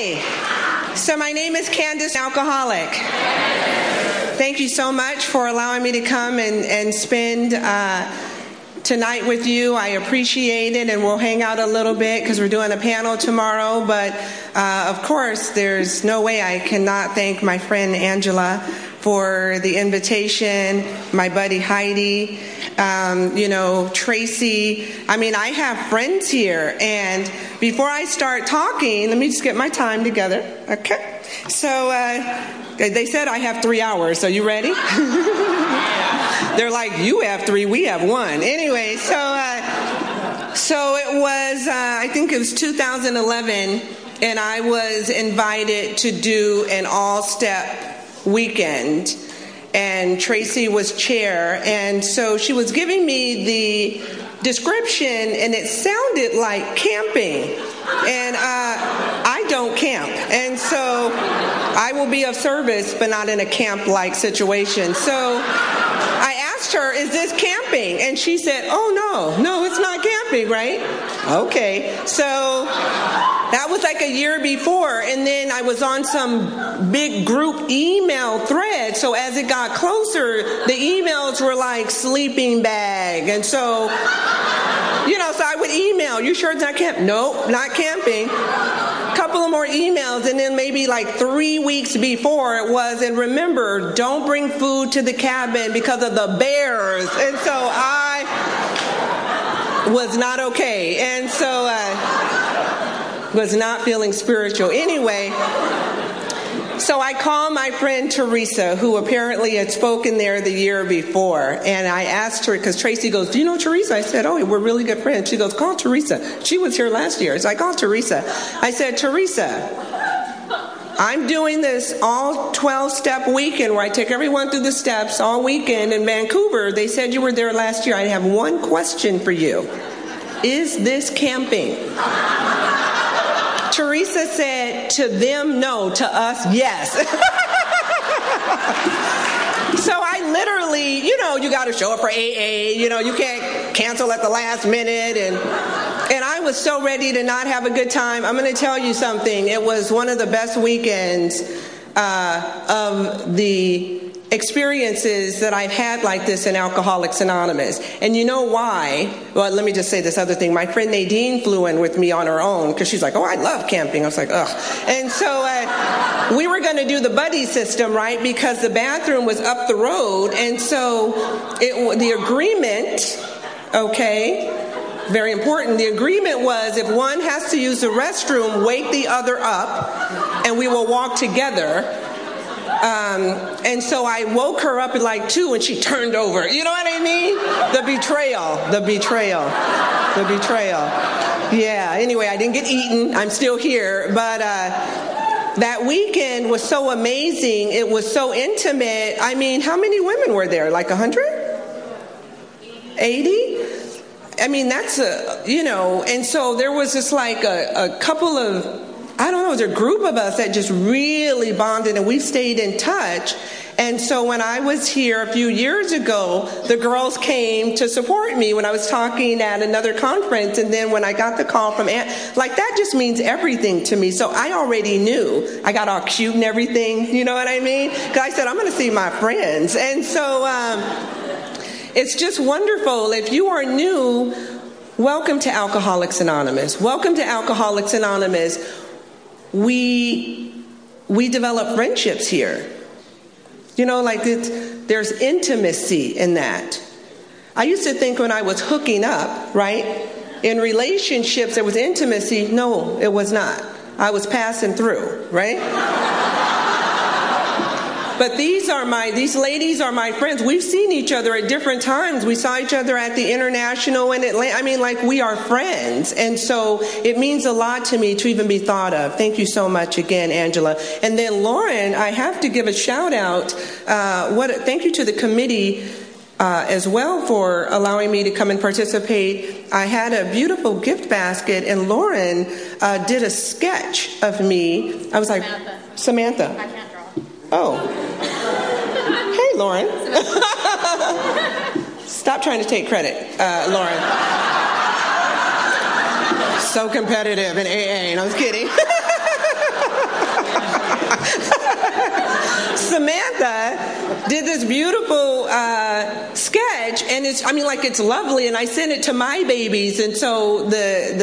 So my name is Candace Alcoholic. Thank you so much for allowing me to come and, and spend uh, tonight with you. I appreciate it, and we'll hang out a little bit because we're doing a panel tomorrow. But uh, of course, there's no way I cannot thank my friend Angela for the invitation, my buddy Heidi, um, you know, Tracy. I mean, I have friends here. And before I start talking, let me just get my time together. Okay. So uh, they said I have three hours. Are you ready? They're like, you have three, we have one. Anyway, so. Uh, so it was, uh, I think it was 2011, and I was invited to do an all step weekend and Tracy was chair. And so she was giving me the description, and it sounded like camping. And uh, I don't camp. And so I will be of service, but not in a camp like situation. So I asked her, Is this camping? And she said, Oh, no, no, it's not camping, right? Okay. So that was like a year before, and then I was on some big group email thread. So as it got closer, the emails were like sleeping bag, and so you know, so I would email. You sure it's not camp? Nope, not camping. Couple of more emails, and then maybe like three weeks before it was. And remember, don't bring food to the cabin because of the bears. And so I was not okay, and so. Uh, was not feeling spiritual. Anyway, so I called my friend Teresa, who apparently had spoken there the year before, and I asked her because Tracy goes, "Do you know Teresa?" I said, "Oh, we're really good friends." She goes, "Call Teresa. She was here last year." So I called Teresa. I said, "Teresa." I'm doing this all 12 step weekend where I take everyone through the steps all weekend in Vancouver. They said you were there last year. I have one question for you. Is this camping? Teresa said, to them, no, to us, yes. so I literally, you know, you got to show up for AA, you know, you can't cancel at the last minute. And, and I was so ready to not have a good time. I'm going to tell you something. It was one of the best weekends uh, of the experiences that I've had like this in Alcoholics Anonymous. And you know why? Well, let me just say this other thing. My friend Nadine flew in with me on her own because she's like, oh, I love camping. I was like, ugh. And so uh, we were going to do the buddy system, right? Because the bathroom was up the road. And so it, the agreement, okay, very important. The agreement was if one has to use the restroom, wake the other up, and we will walk together um, and so I woke her up at like two and she turned over. You know what I mean? The betrayal, the betrayal, the betrayal. Yeah, anyway, I didn't get eaten. I'm still here. But uh, that weekend was so amazing. It was so intimate. I mean, how many women were there? Like 100? 80? I mean, that's a, you know, and so there was just like a, a couple of I don't know, there's a group of us that just really bonded and we've stayed in touch. And so when I was here a few years ago, the girls came to support me when I was talking at another conference. And then when I got the call from Aunt, like that just means everything to me. So I already knew. I got all cute and everything. You know what I mean? Because I said, I'm going to see my friends. And so um, it's just wonderful. If you are new, welcome to Alcoholics Anonymous. Welcome to Alcoholics Anonymous we we develop friendships here. You know, like it, there's intimacy in that. I used to think when I was hooking up, right, in relationships there was intimacy. No, it was not. I was passing through, right? But these are my, these ladies are my friends. We've seen each other at different times. We saw each other at the International in Atlanta. I mean, like, we are friends. And so it means a lot to me to even be thought of. Thank you so much again, Angela. And then Lauren, I have to give a shout out. Uh, what, thank you to the committee. Uh, as well for allowing me to come and participate. I had a beautiful gift basket, and Lauren uh, did a sketch of me. I was like, Samantha. Samantha. I can't draw. Oh. Lauren. Stop trying to take credit, uh, Lauren. so competitive in AA, and I was kidding. Samantha did this beautiful uh, sketch, and it's I mean like it's lovely, and I sent it to my babies, and so the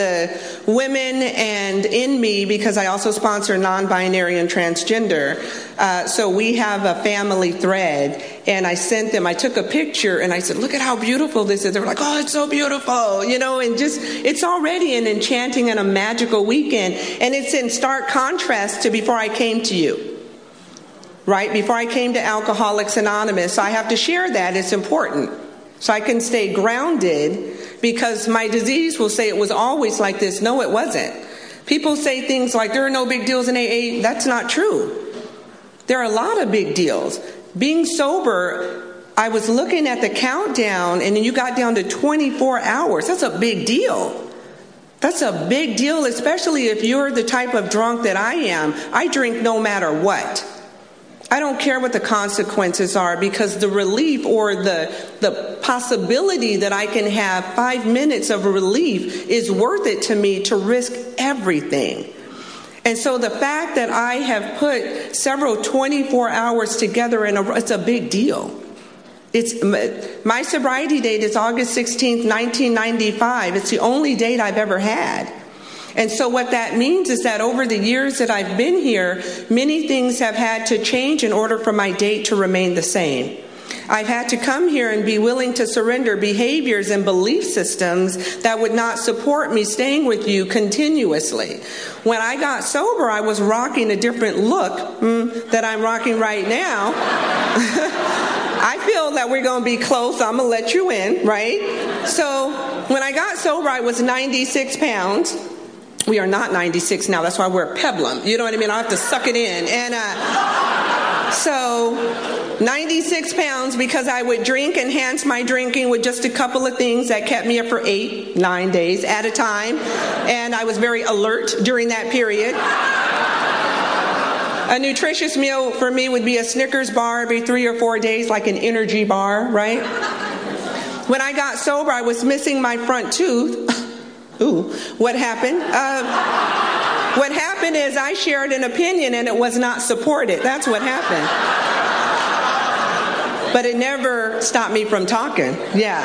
the women and in me because I also sponsor non-binary and transgender. Uh, so we have a family thread, and I sent them. I took a picture and I said, "Look at how beautiful this is." They were like, "Oh, it's so beautiful," you know, and just it's already an enchanting and a magical weekend, and it's in stark contrast to before I came to you right? Before I came to Alcoholics Anonymous, I have to share that. It's important. So I can stay grounded because my disease will say it was always like this. No, it wasn't. People say things like there are no big deals in AA. That's not true. There are a lot of big deals. Being sober, I was looking at the countdown and then you got down to 24 hours. That's a big deal. That's a big deal, especially if you're the type of drunk that I am. I drink no matter what. I don't care what the consequences are because the relief or the, the possibility that I can have five minutes of relief is worth it to me to risk everything. And so the fact that I have put several 24 hours together in a, it's a big deal. It's my sobriety date is August 16th, 1995. It's the only date I've ever had. And so, what that means is that over the years that I've been here, many things have had to change in order for my date to remain the same. I've had to come here and be willing to surrender behaviors and belief systems that would not support me staying with you continuously. When I got sober, I was rocking a different look mm, that I'm rocking right now. I feel that we're going to be close. I'm going to let you in, right? So when I got sober, I was 96 pounds. We are not 96 now. That's why we're Peplum. You know what I mean? I have to suck it in. And uh, so 96 pounds because I would drink, enhance my drinking with just a couple of things that kept me up for eight, nine days at a time. And I was very alert during that period. A nutritious meal for me would be a Snickers bar every three or four days, like an energy bar, right? When I got sober, I was missing my front tooth. Ooh, what happened? Uh, what happened is I shared an opinion and it was not supported. That's what happened. But it never stopped me from talking. Yeah.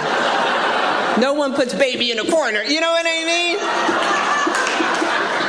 No one puts baby in a corner. You know what I mean?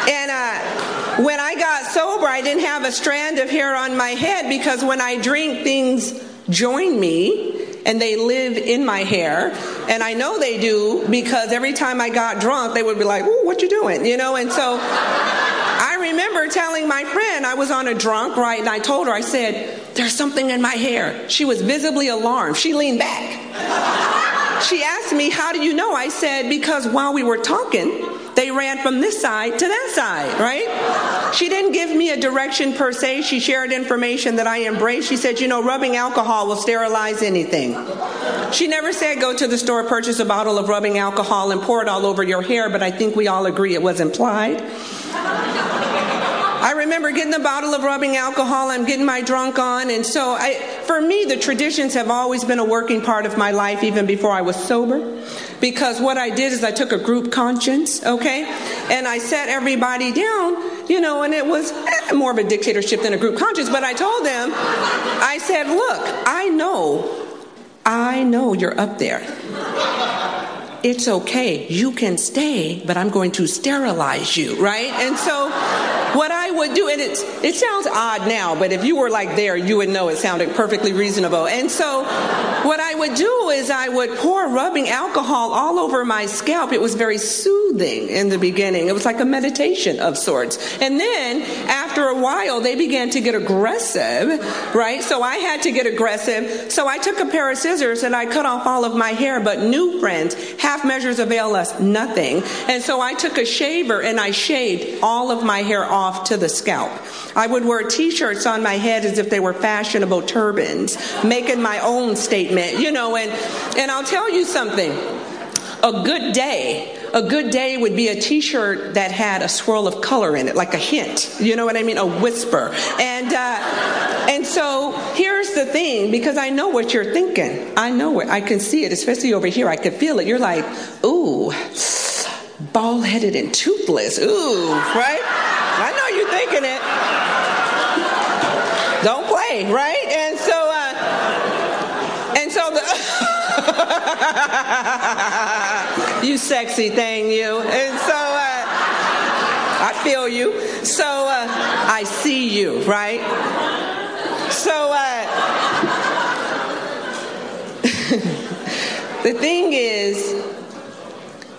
And uh, when I got sober, I didn't have a strand of hair on my head because when I drink, things join me and they live in my hair. And I know they do because every time I got drunk, they would be like, Ooh, what you doing? You know, and so I remember telling my friend I was on a drunk, right? And I told her, I said, There's something in my hair. She was visibly alarmed. She leaned back. She asked me, How do you know? I said, Because while we were talking, they ran from this side to that side, right? She didn't give me a direction per se. She shared information that I embraced. She said, you know, rubbing alcohol will sterilize anything. She never said go to the store, purchase a bottle of rubbing alcohol and pour it all over your hair, but I think we all agree it was implied. I remember getting a bottle of rubbing alcohol. I'm getting my drunk on. And so I, for me, the traditions have always been a working part of my life, even before I was sober. Because what I did is I took a group conscience, okay? And I sat everybody down, you know, and it was more of a dictatorship than a group conscience. But I told them, I said, look, I know, I know you're up there it's okay. You can stay, but I'm going to sterilize you, right? And so what I would do, and it, it sounds odd now, but if you were like there, you would know it sounded perfectly reasonable. And so what I would do is I would pour rubbing alcohol all over my scalp. It was very soothing in the beginning. It was like a meditation of sorts. And then after a while, they began to get aggressive, right? So I had to get aggressive. So I took a pair of scissors and I cut off all of my hair, but new friends, half measures avail us nothing. And so I took a shaver and I shaved all of my hair off to the scalp. I would wear t-shirts on my head as if they were fashionable turbans, making my own statement, you know, and, and I'll tell you something. A good day a good day would be a t-shirt that had a swirl of color in it like a hint you know what i mean? A whisper. And uh, and so here's the thing because i know what you're thinking. I know it i can see it especially over here. I can feel it. You're like ooh bald headed and toothless. Ooh right i know you're thinking it Don't play, right? And so, uh, and so the, you sexy thing, you. And so, uh, I feel you. So, uh, I see you, right? So, uh, the thing is,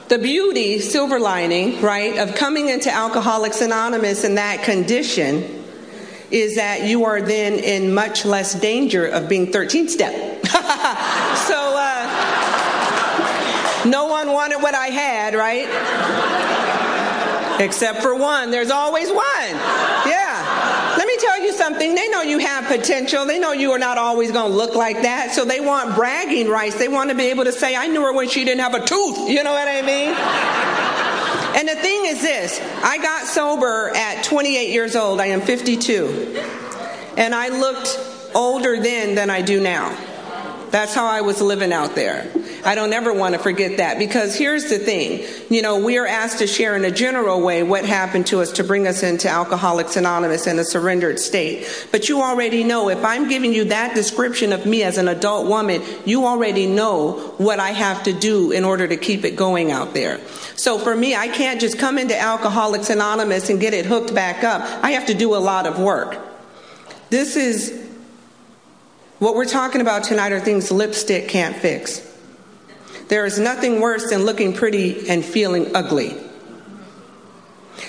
the beauty, silver lining, right, of coming into Alcoholics Anonymous in that condition is that you are then in much less danger of being 13 step. so, uh, no one wanted what I had, right? Except for one. There's always one. Yeah. Let me tell you something. They know you have potential. They know you are not always going to look like that. So they want bragging rights. They want to be able to say, I knew her when she didn't have a tooth. You know what I mean? And the thing is this I got sober at 28 years old. I am 52. And I looked older then than I do now. That's how I was living out there. I don't ever want to forget that because here's the thing. You know, we are asked to share in a general way what happened to us to bring us into Alcoholics Anonymous in a surrendered state. But you already know if I'm giving you that description of me as an adult woman, you already know what I have to do in order to keep it going out there. So for me, I can't just come into Alcoholics Anonymous and get it hooked back up. I have to do a lot of work. This is what we're talking about tonight are things lipstick can't fix. There is nothing worse than looking pretty and feeling ugly.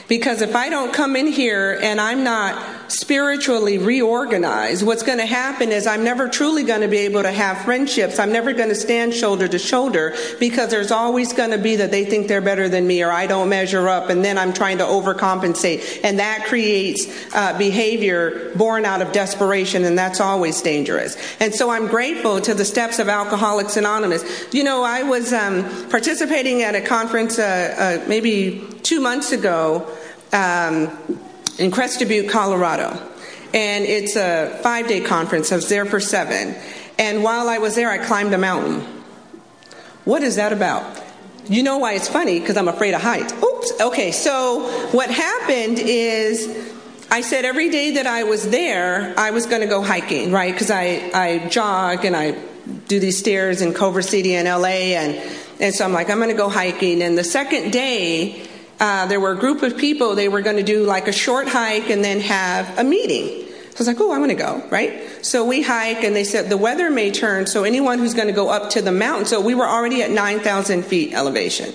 Because if I don't come in here and I'm not spiritually reorganized, what's going to happen is I'm never truly going to be able to have friendships. I'm never going to stand shoulder to shoulder because there's always going to be that they think they're better than me or I don't measure up and then I'm trying to overcompensate. And that creates uh, behavior born out of desperation and that's always dangerous. And so I'm grateful to the steps of Alcoholics Anonymous. You know, I was um, participating at a conference uh, uh, maybe two months ago um, in Crested Butte, Colorado. And it's a five day conference. I was there for seven. And while I was there, I climbed a mountain. What is that about? You know why it's funny? Because I'm afraid of heights. Oops. Okay, so what happened is I said every day that I was there, I was going to go hiking, right? Because I, I jog and I do these stairs in Culver City and LA. And, and so I'm like, I'm going to go hiking. And the second day, uh, there were a group of people, they were going to do like a short hike and then have a meeting. So I was like, oh, I'm going to go, right? So we hike, and they said the weather may turn, so anyone who's going to go up to the mountain, so we were already at 9,000 feet elevation.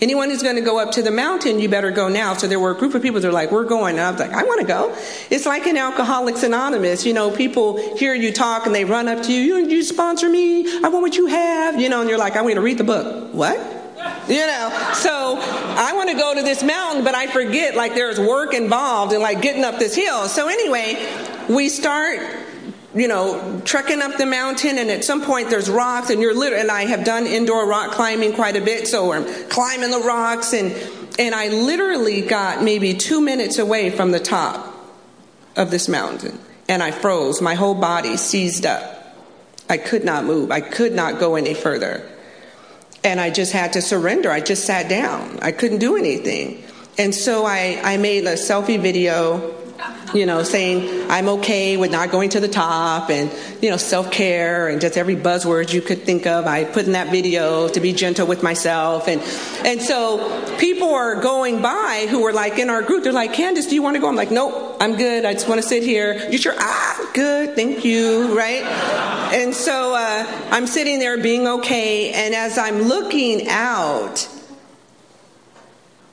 Anyone who's going to go up to the mountain, you better go now. So there were a group of people that are like, we're going. And I was like, I want to go. It's like in Alcoholics Anonymous. You know, people hear you talk and they run up to you, you, you sponsor me. I want what you have. You know, and you're like, I'm going to read the book. What? You know, so I want to go to this mountain, but I forget like there's work involved in like getting up this hill. So anyway, we start you know, trekking up the mountain, and at some point there's rocks, and you're literally, and I have done indoor rock climbing quite a bit, so I'm climbing the rocks, and and I literally got maybe two minutes away from the top of this mountain, and I froze. My whole body seized up. I could not move. I could not go any further. And I just had to surrender. I just sat down. I couldn't do anything. And so I, I made a selfie video, you know, saying I'm okay with not going to the top and, you know, self care and just every buzzword you could think of. I put in that video to be gentle with myself. And, and so people are going by who were like in our group, they're like, Candace, do you want to go? I'm like, nope, I'm good. I just want to sit here. You sure? Ah, good. Thank you. Right? And so uh, I'm sitting there being okay. And as I'm looking out,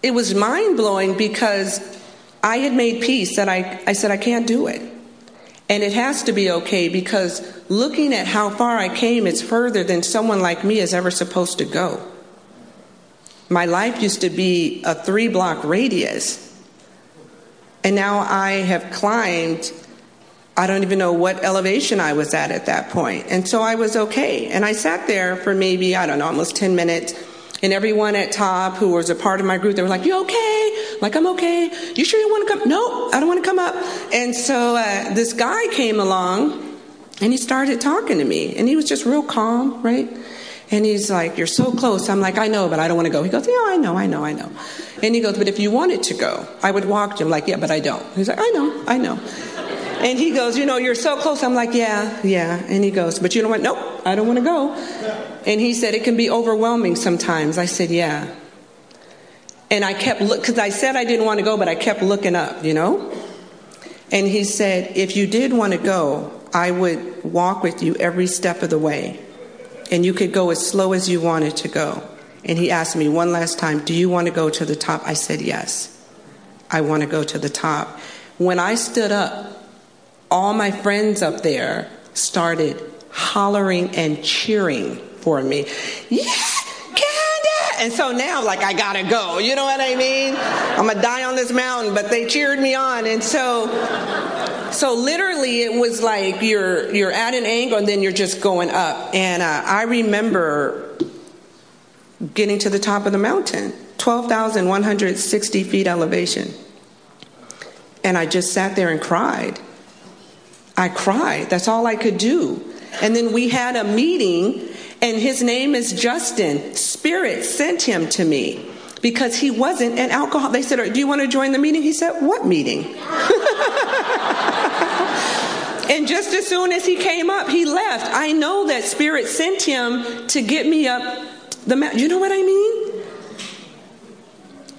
it was mind blowing because I had made peace that I, I said, I can't do it. And it has to be okay because looking at how far I came, it's further than someone like me is ever supposed to go. My life used to be a three block radius. And now I have climbed, I don't even know what elevation I was at at that point. And so I was okay. And I sat there for maybe, I don't know, almost 10 minutes and everyone at top who was a part of my group, they were like, You okay? Like, I'm okay. You sure you want to come? No, I don't want to come up. And so uh, this guy came along and he started talking to me. And he was just real calm, right? And he's like, You're so close. I'm like, I know, but I don't want to go. He goes, Yeah, I know, I know, I know. And he goes, But if you wanted to go, I would walk to him. Like, Yeah, but I don't. He's like, I know, I know. And he goes, You know, you're so close. I'm like, Yeah, yeah. And he goes, But you know what? Nope, I don't want to go. And he said, It can be overwhelming sometimes. I said, Yeah. And I kept look because I said I didn't want to go, but I kept looking up, you know? And he said, If you did want to go, I would walk with you every step of the way. And you could go as slow as you wanted to go. And he asked me one last time, Do you want to go to the top? I said, Yes. I want to go to the top. When I stood up, all my friends up there started hollering and cheering for me. Yeah! And so now, like, I gotta go. You know what I mean? I'm gonna die on this mountain, but they cheered me on. And so, so literally, it was like you're you're at an angle and then you're just going up. And uh, I remember getting to the top of the mountain, 12,160 feet elevation. And I just sat there and cried. I cried. That's all I could do. And then we had a meeting, and his name is Justin. Spirit sent him to me because he wasn't an alcoholic. They said, Do you want to join the meeting? He said, What meeting? and just as soon as he came up, he left. I know that Spirit sent him to get me up the mountain. You know what I mean?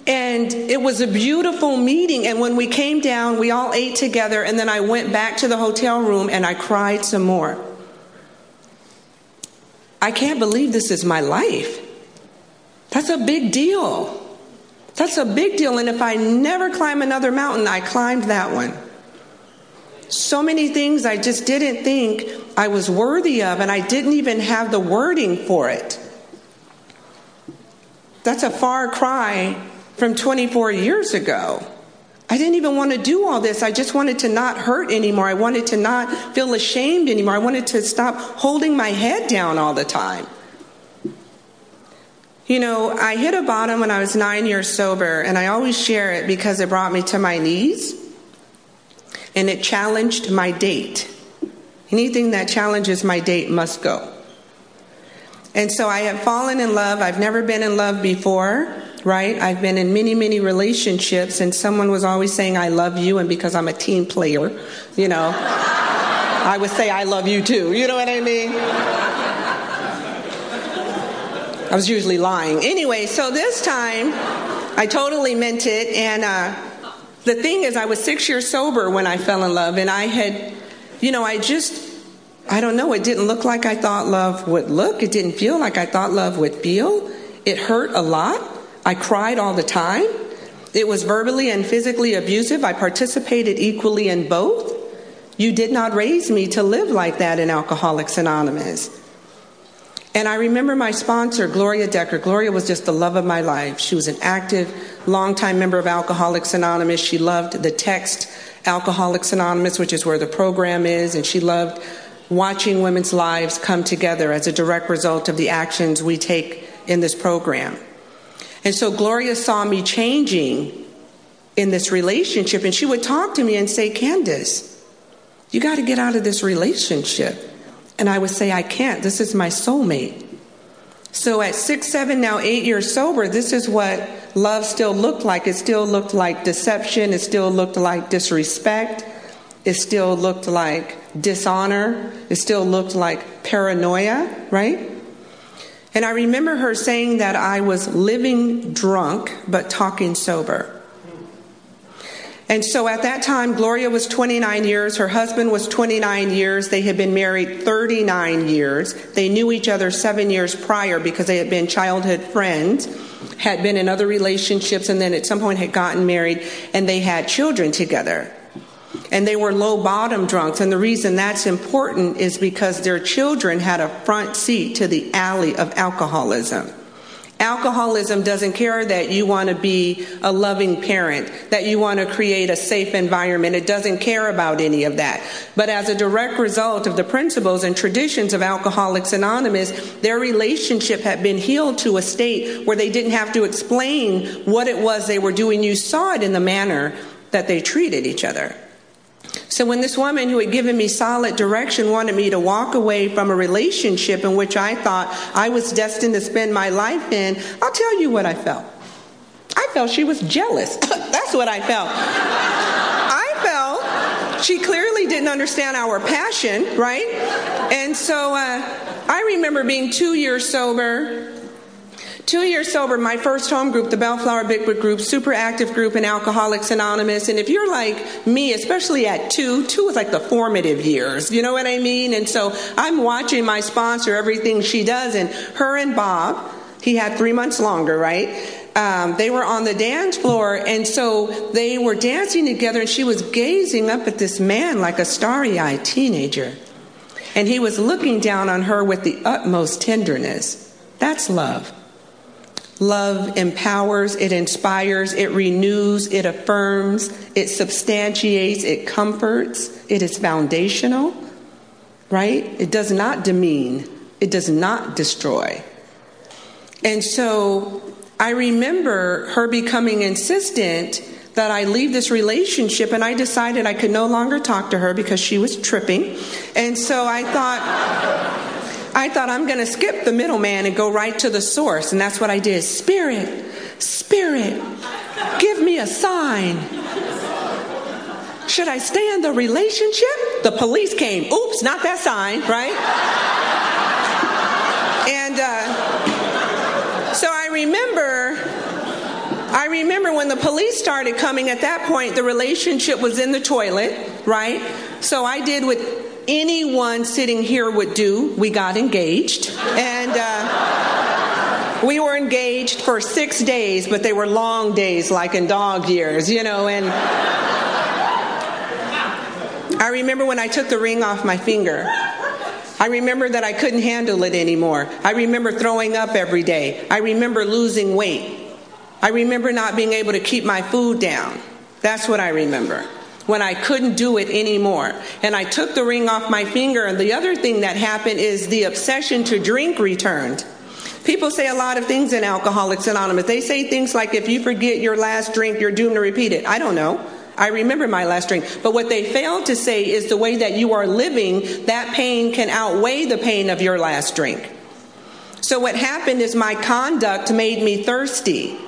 And it was a beautiful meeting. And when we came down, we all ate together. And then I went back to the hotel room and I cried some more. I can't believe this is my life. That's a big deal. That's a big deal. And if I never climb another mountain, I climbed that one. So many things I just didn't think I was worthy of, and I didn't even have the wording for it. That's a far cry from 24 years ago. I didn't even want to do all this. I just wanted to not hurt anymore. I wanted to not feel ashamed anymore. I wanted to stop holding my head down all the time. You know, I hit a bottom when I was nine years sober, and I always share it because it brought me to my knees and it challenged my date. Anything that challenges my date must go. And so I have fallen in love. I've never been in love before right? I've been in many, many relationships, and someone was always saying, I love you, and because I'm a team player, you know, I would say, I love you too. You know what I mean? I was usually lying. Anyway, so this time, I totally meant it, and uh, the thing is, I was six years sober when I fell in love, and I had, you know, I just, I don't know, it didn't look like I thought love would look. It didn't feel like I thought love would feel. It hurt a lot. I cried all the time. It was verbally and physically abusive. I participated equally in both. You did not raise me to live like that in Alcoholics Anonymous. And I remember my sponsor, Gloria Decker. Gloria was just the love of my life. She was an active, longtime member of Alcoholics Anonymous. She loved the text Alcoholics Anonymous, which is where the program is, and she loved watching women's lives come together as a direct result of the actions we take in this program. And so Gloria saw me changing in this relationship, and she would talk to me and say, Candace, you got to get out of this relationship. And I would say, I can't. This is my soulmate. So at six, seven, now eight years sober, this is what love still looked like. It still looked like deception. It still looked like disrespect. It still looked like dishonor. It still looked like paranoia, right? And I remember her saying that I was living drunk but talking sober. And so at that time, Gloria was 29 years. Her husband was 29 years. They had been married 39 years. They knew each other seven years prior because they had been childhood friends, had been in other relationships, and then at some point had gotten married, and they had children together and they were low bottom drunks. And the reason that's important is because their children had a front seat to the alley of alcoholism. Alcoholism doesn't care that you want to be a loving parent, that you want to create a safe environment. It doesn't care about any of that. But as a direct result of the principles and traditions of Alcoholics Anonymous, their relationship had been healed to a state where they didn't have to explain what it was they were doing. You saw it in the manner that they treated each other. So when this woman who had given me solid direction wanted me to walk away from a relationship in which I thought I was destined to spend my life in, I'll tell you what I felt. I felt she was jealous. That's what I felt. I felt she clearly didn't understand our passion, right? And so uh, I remember being two years sober. Two years sober, my first home group, the Bellflower Big Book group, super active group in Alcoholics Anonymous. And if you're like me, especially at two, two is like the formative years, you know what I mean? And so I'm watching my sponsor, everything she does, and her and Bob, he had three months longer, right? Um, they were on the dance floor, and so they were dancing together, and she was gazing up at this man like a starry eyed teenager. And he was looking down on her with the utmost tenderness. That's love. Love empowers, it inspires, it renews, it affirms, it substantiates, it comforts, it is foundational, right? It does not demean, it does not destroy. And so I remember her becoming insistent that I leave this relationship, and I decided I could no longer talk to her because she was tripping. And so I thought, I thought I'm going to skip the middleman and go right to the source. And that's what I did. Spirit, Spirit, give me a sign. Should I stay in the relationship? The police came. Oops, not that sign, right? and uh, so I remember, I remember when the police started coming at that point, the relationship was in the toilet, right? So I did what anyone sitting here would do. We got engaged. And uh, we were engaged for six days, but they were long days, like in dog years, you know. And I remember when I took the ring off my finger. I remember that I couldn't handle it anymore. I remember throwing up every day. I remember losing weight. I remember not being able to keep my food down. That's what I remember when I couldn't do it anymore. And I took the ring off my finger. And the other thing that happened is the obsession to drink returned. People say a lot of things in Alcoholics Anonymous. They say things like, if you forget your last drink, you're doomed to repeat it. I don't know. I remember my last drink. But what they fail to say is the way that you are living, that pain can outweigh the pain of your last drink. So what happened is my conduct made me thirsty.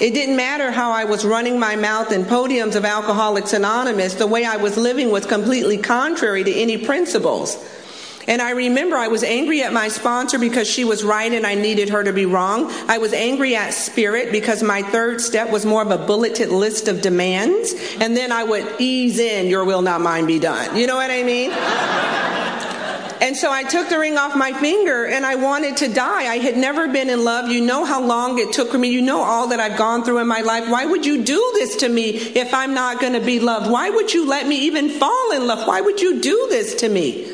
It didn't matter how I was running my mouth in podiums of Alcoholics Anonymous, the way I was living was completely contrary to any principles. And I remember I was angry at my sponsor because she was right and I needed her to be wrong. I was angry at spirit because my third step was more of a bulleted list of demands. And then I would ease in, your will, not mine, be done. You know what I mean? And so I took the ring off my finger and I wanted to die. I had never been in love. You know how long it took for me. You know all that I've gone through in my life. Why would you do this to me if I'm not going to be loved? Why would you let me even fall in love? Why would you do this to me?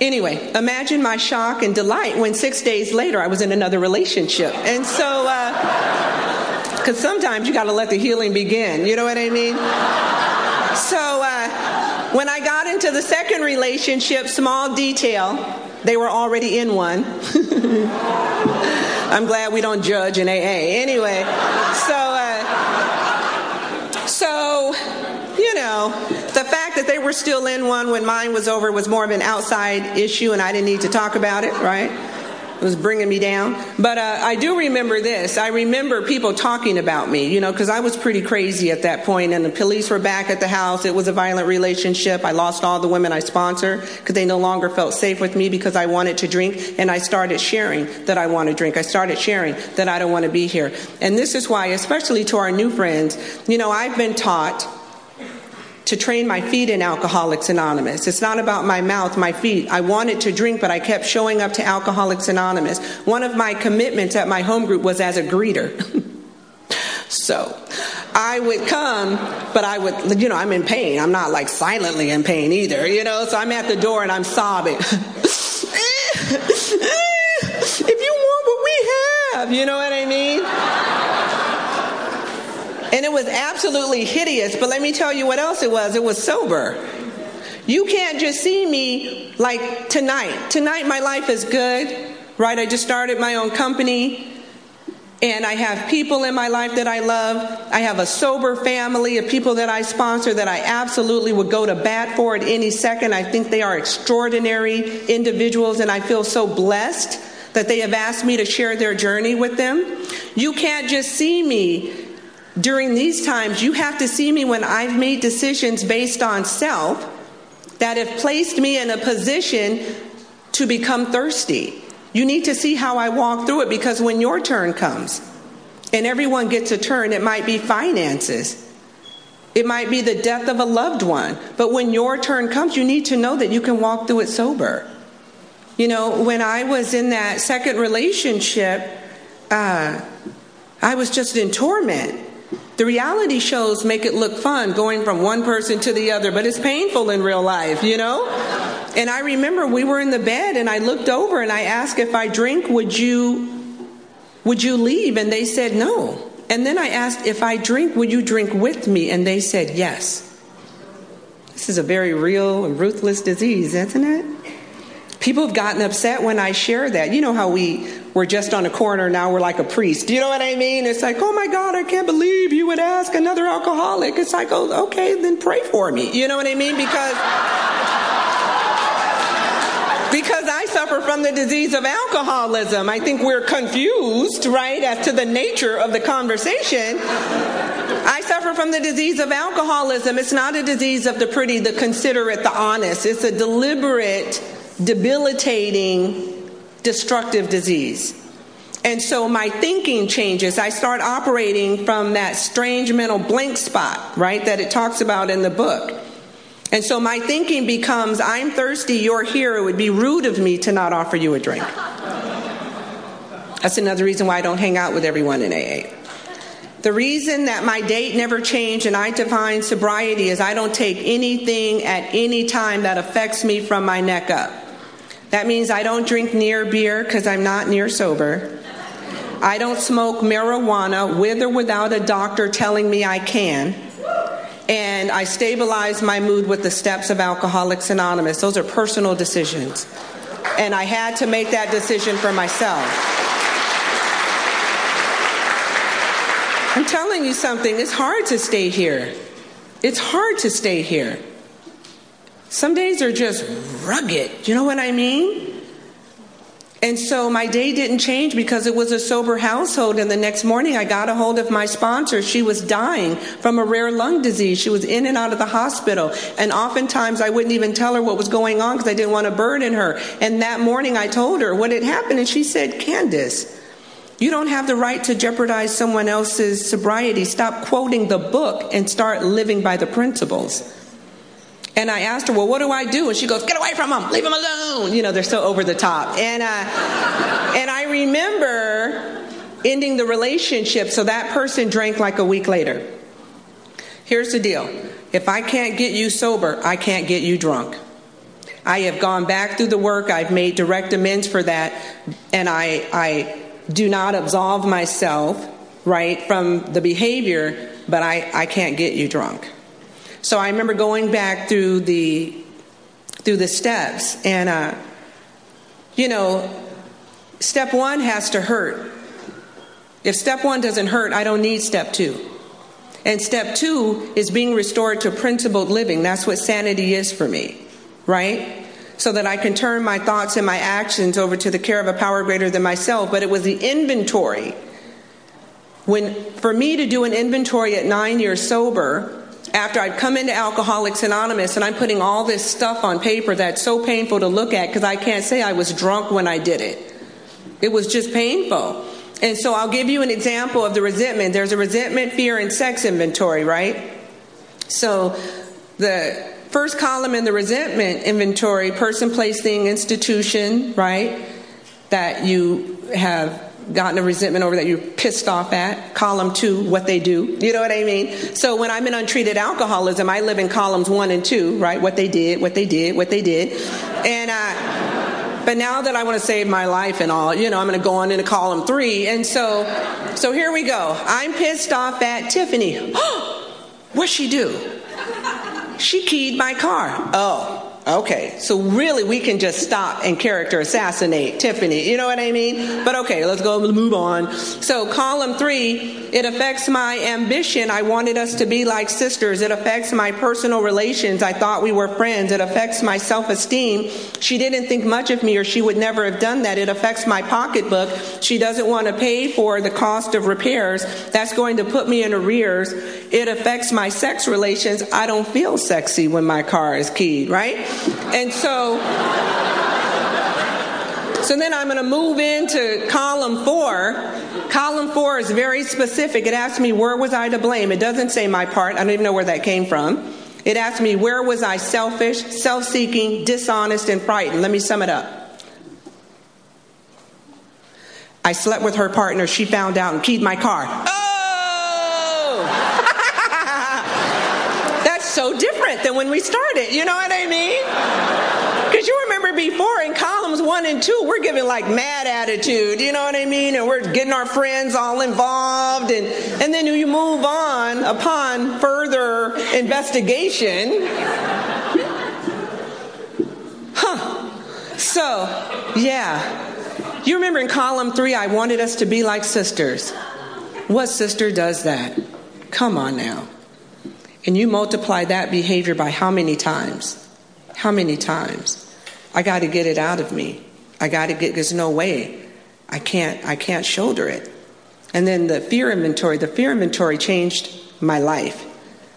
Anyway, imagine my shock and delight when six days later I was in another relationship. And so, because uh, sometimes you got to let the healing begin. You know what I mean? When I got into the second relationship, small detail, they were already in one. I'm glad we don't judge in AA. Anyway, so, uh, so, you know, the fact that they were still in one when mine was over was more of an outside issue and I didn't need to talk about it, right? Was bringing me down. But uh, I do remember this. I remember people talking about me, you know, because I was pretty crazy at that point, and the police were back at the house. It was a violent relationship. I lost all the women I sponsored because they no longer felt safe with me because I wanted to drink, and I started sharing that I want to drink. I started sharing that I don't want to be here. And this is why, especially to our new friends, you know, I've been taught to train my feet in Alcoholics Anonymous. It's not about my mouth, my feet. I wanted to drink, but I kept showing up to Alcoholics Anonymous. One of my commitments at my home group was as a greeter. so I would come, but I would, you know, I'm in pain. I'm not like silently in pain either, you know, so I'm at the door and I'm sobbing. if you want what we have, you know what I mean? And it was absolutely hideous. But let me tell you what else it was it was sober. You can't just see me like tonight. Tonight, my life is good, right? I just started my own company. And I have people in my life that I love. I have a sober family of people that I sponsor that I absolutely would go to bat for at any second. I think they are extraordinary individuals, and I feel so blessed that they have asked me to share their journey with them. You can't just see me during these times, you have to see me when I've made decisions based on self that have placed me in a position to become thirsty. You need to see how I walk through it because when your turn comes, and everyone gets a turn, it might be finances. It might be the death of a loved one. But when your turn comes, you need to know that you can walk through it sober. You know, when I was in that second relationship, uh, I was just in torment. The reality shows make it look fun going from one person to the other, but it's painful in real life, you know? And I remember we were in the bed and I looked over and I asked if I drink, would you would you leave? And they said no. And then I asked if I drink, would you drink with me? And they said yes. This is a very real and ruthless disease, isn't it? People have gotten upset when I share that. You know how we were just on a corner, now we're like a priest. Do you know what I mean? It's like, oh my God, I can't believe you would ask another alcoholic. It's like, oh, okay, then pray for me. You know what I mean? Because. because I suffer from the disease of alcoholism. I think we're confused, right, as to the nature of the conversation. I suffer from the disease of alcoholism. It's not a disease of the pretty, the considerate, the honest. It's a deliberate debilitating, destructive disease. And so my thinking changes. I start operating from that strange mental blank spot, right, that it talks about in the book. And so my thinking becomes I'm thirsty, you're here. It would be rude of me to not offer you a drink. That's another reason why I don't hang out with everyone in AA. The reason that my date never changed and I define sobriety is I don't take anything at any time that affects me from my neck up. That means I don't drink near beer because I'm not near sober. I don't smoke marijuana with or without a doctor telling me I can. And I stabilize my mood with the steps of Alcoholics Anonymous. Those are personal decisions. And I had to make that decision for myself. I'm telling you something, it's hard to stay here. It's hard to stay here. Some days are just rugged. You know what I mean? And so my day didn't change because it was a sober household. And the next morning, I got a hold of my sponsor. She was dying from a rare lung disease. She was in and out of the hospital. And oftentimes, I wouldn't even tell her what was going on because I didn't want to burden her. And that morning, I told her what had happened. And she said, Candace, you don't have the right to jeopardize someone else's sobriety. Stop quoting the book and start living by the principles. And I asked her, well, what do I do? And she goes, get away from them, leave them alone. You know, they're so over the top. And, uh, and I remember ending the relationship, so that person drank like a week later. Here's the deal if I can't get you sober, I can't get you drunk. I have gone back through the work, I've made direct amends for that, and I, I do not absolve myself, right, from the behavior, but I, I can't get you drunk. So I remember going back through the through the steps, and uh, you know, step one has to hurt. If step one doesn't hurt, I don't need step two. And step two is being restored to principled living. That's what sanity is for me, right? So that I can turn my thoughts and my actions over to the care of a power greater than myself. But it was the inventory. When, for me to do an inventory at nine years sober, after I'd come into Alcoholics Anonymous and I'm putting all this stuff on paper that's so painful to look at because I can't say I was drunk when I did it. It was just painful. And so I'll give you an example of the resentment. There's a resentment, fear, and sex inventory, right? So the first column in the resentment inventory person, place, thing, institution, right? That you have gotten a resentment over that you're pissed off at. Column two, what they do. You know what I mean? So when I'm in untreated alcoholism, I live in columns one and two, right? What they did, what they did, what they did. And, I, but now that I want to save my life and all, you know, I'm going to go on into column three. And so, so here we go. I'm pissed off at Tiffany. What'd she do? She keyed my car. Oh, Okay, so really we can just stop and character assassinate Tiffany. You know what I mean? But okay, let's go move on. So column three It affects my ambition. I wanted us to be like sisters. It affects my personal relations. I thought we were friends. It affects my self esteem. She didn't think much of me or she would never have done that. It affects my pocketbook. She doesn't want to pay for the cost of repairs. That's going to put me in arrears. It affects my sex relations. I don't feel sexy when my car is keyed, right? And so. So then I'm going to move into column four. Column four is very specific. It asks me, where was I to blame? It doesn't say my part. I don't even know where that came from. It asks me, where was I selfish, self seeking, dishonest, and frightened? Let me sum it up. I slept with her partner. She found out and keyed my car. Oh! That's so different than when we started. You know what I mean? Because you remember before in columns one and two, we're giving like mad attitude, you know what I mean? And we're getting our friends all involved. And, and then you move on upon further investigation. Huh. So, yeah. You remember in column three, I wanted us to be like sisters. What sister does that? Come on now. And you multiply that behavior by how many times? How many times? I got to get it out of me. I got to get, there's no way. I can't, I can't shoulder it. And then the fear inventory, the fear inventory changed my life.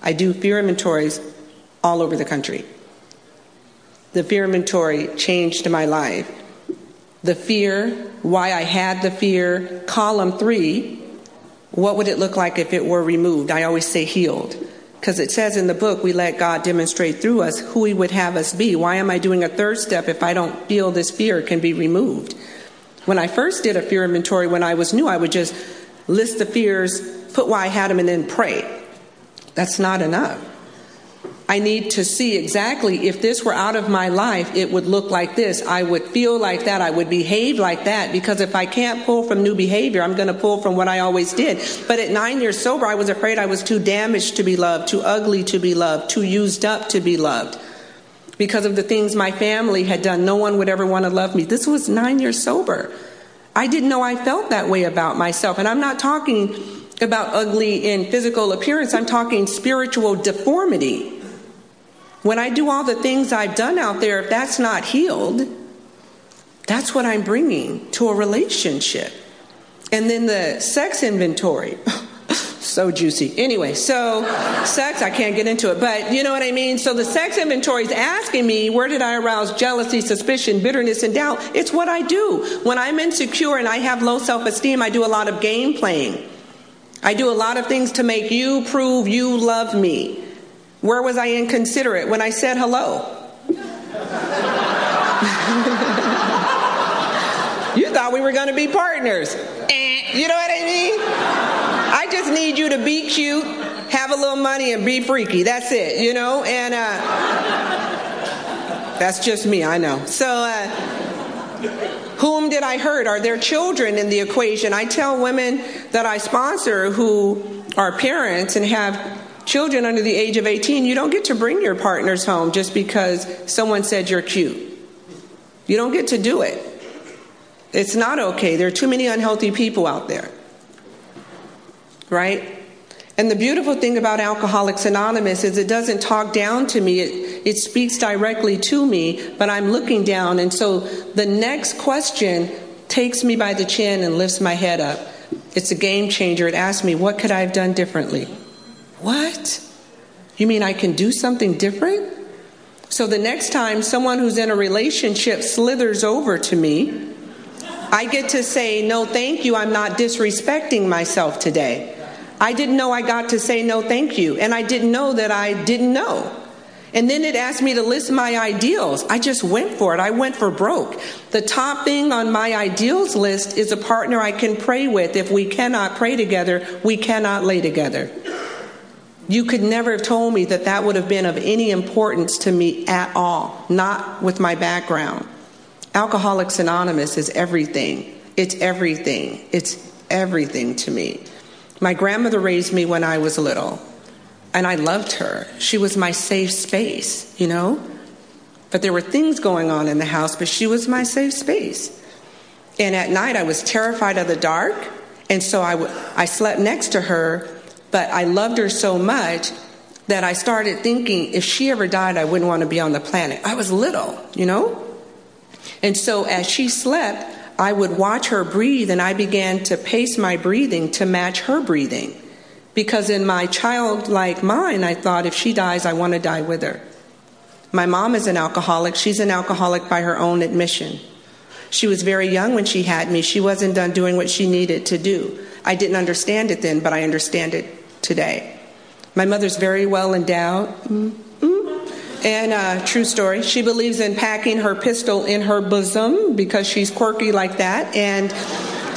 I do fear inventories all over the country. The fear inventory changed my life. The fear, why I had the fear, column three, what would it look like if it were removed? I always say healed. Because it says in the book, we let God demonstrate through us who He would have us be. Why am I doing a third step if I don't feel this fear can be removed? When I first did a fear inventory when I was new, I would just list the fears, put why I had them, and then pray. That's not enough. I need to see exactly if this were out of my life, it would look like this. I would feel like that. I would behave like that. Because if I can't pull from new behavior, I'm going to pull from what I always did. But at nine years sober, I was afraid I was too damaged to be loved, too ugly to be loved, too used up to be loved. Because of the things my family had done, no one would ever want to love me. This was nine years sober. I didn't know I felt that way about myself. And I'm not talking about ugly in physical appearance, I'm talking spiritual deformity. When I do all the things I've done out there, if that's not healed, that's what I'm bringing to a relationship. And then the sex inventory. so juicy. Anyway, so sex, I can't get into it, but you know what I mean? So the sex inventory is asking me, where did I arouse jealousy, suspicion, bitterness, and doubt? It's what I do. When I'm insecure and I have low self esteem, I do a lot of game playing. I do a lot of things to make you prove you love me. Where was I inconsiderate when I said hello? you thought we were going to be partners. Eh, you know what I mean? I just need you to be cute, have a little money, and be freaky. That's it, you know? And uh, that's just me, I know. So, uh, whom did I hurt? Are there children in the equation? I tell women that I sponsor who are parents and have children under the age of 18, you don't get to bring your partners home just because someone said you're cute. You don't get to do it. It's not okay. There are too many unhealthy people out there. Right? And the beautiful thing about Alcoholics Anonymous is it doesn't talk down to me, it, it speaks directly to me, but I'm looking down. And so the next question takes me by the chin and lifts my head up. It's a game changer. It asks me, What could I have done differently? What? You mean I can do something different? So the next time someone who's in a relationship slithers over to me, I get to say, No, thank you. I'm not disrespecting myself today. I didn't know I got to say no, thank you. And I didn't know that I didn't know. And then it asked me to list my ideals. I just went for it. I went for broke. The top thing on my ideals list is a partner I can pray with. If we cannot pray together, we cannot lay together. You could never have told me that that would have been of any importance to me at all, not with my background. Alcoholics Anonymous is everything. It's everything. It's everything to me. My grandmother raised me when I was little, and I loved her. She was my safe space, you know? But there were things going on in the house, but she was my safe space. And at night, I was terrified of the dark And so I, w- I slept next to her, but I loved her so much that I started thinking if she ever died, I wouldn't want to be on the planet. I was little, you know? And so as she slept, I would watch her breathe and I began to pace my breathing to match her breathing. Because in my childlike mind, I thought if she dies, I want to die with her. My mom is an alcoholic. She's an alcoholic by her own admission. She was very young when she had me. She wasn't done doing what she needed to do. I didn't understand it then, but I understand it today. My mother's very well endowed. Mm-hmm. And uh, true story, she believes in packing her pistol in her bosom because she's quirky like that. And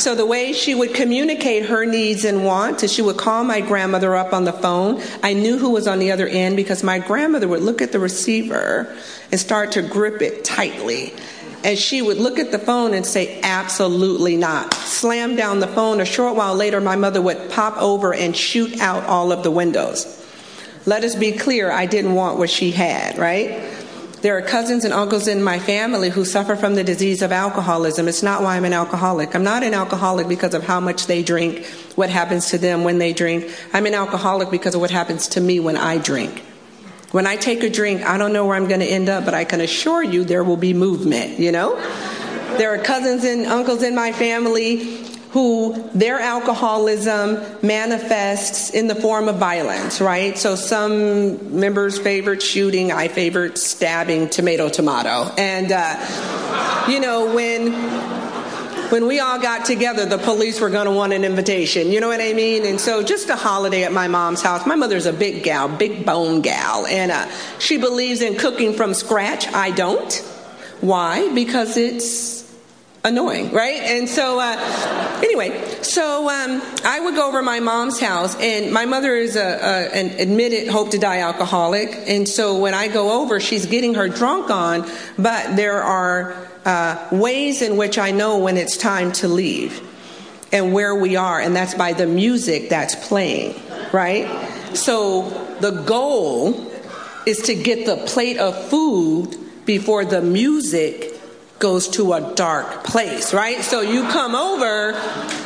so the way she would communicate her needs and wants is she would call my grandmother up on the phone. I knew who was on the other end because my grandmother would look at the receiver and start to grip it tightly. And she would look at the phone and say, absolutely not. Slam down the phone. A short while later, my mother would pop over and shoot out all of the windows. Let us be clear, I didn't want what she had, right? There are cousins and uncles in my family who suffer from the disease of alcoholism. It's not why I'm an alcoholic. I'm not an alcoholic because of how much they drink, what happens to them when they drink. I'm an alcoholic because of what happens to me when I drink. When I take a drink, I don't know where I'm going to end up, but I can assure you there will be movement, you know? There are cousins and uncles in my family who their alcoholism manifests in the form of violence, right? So some members favored shooting, I favored stabbing, tomato, tomato. And, uh, you know, when when we all got together, the police were going to want an invitation. You know what I mean? And so just a holiday at my mom's house. My mother's a big gal, big bone gal, and uh, she believes in cooking from scratch. I don't. Why? Because it's annoying, right? And so, uh, anyway, so um, I would go over my mom's house, and my mother is a, a, an admitted hope to die alcoholic, and so when I go over, she's getting her drunk on, but there are Uh, ways in which I know when it's time to leave and where we are, and that's by the music that's playing, right? So the goal is to get the plate of food before the music goes to a dark place, right? So you come over,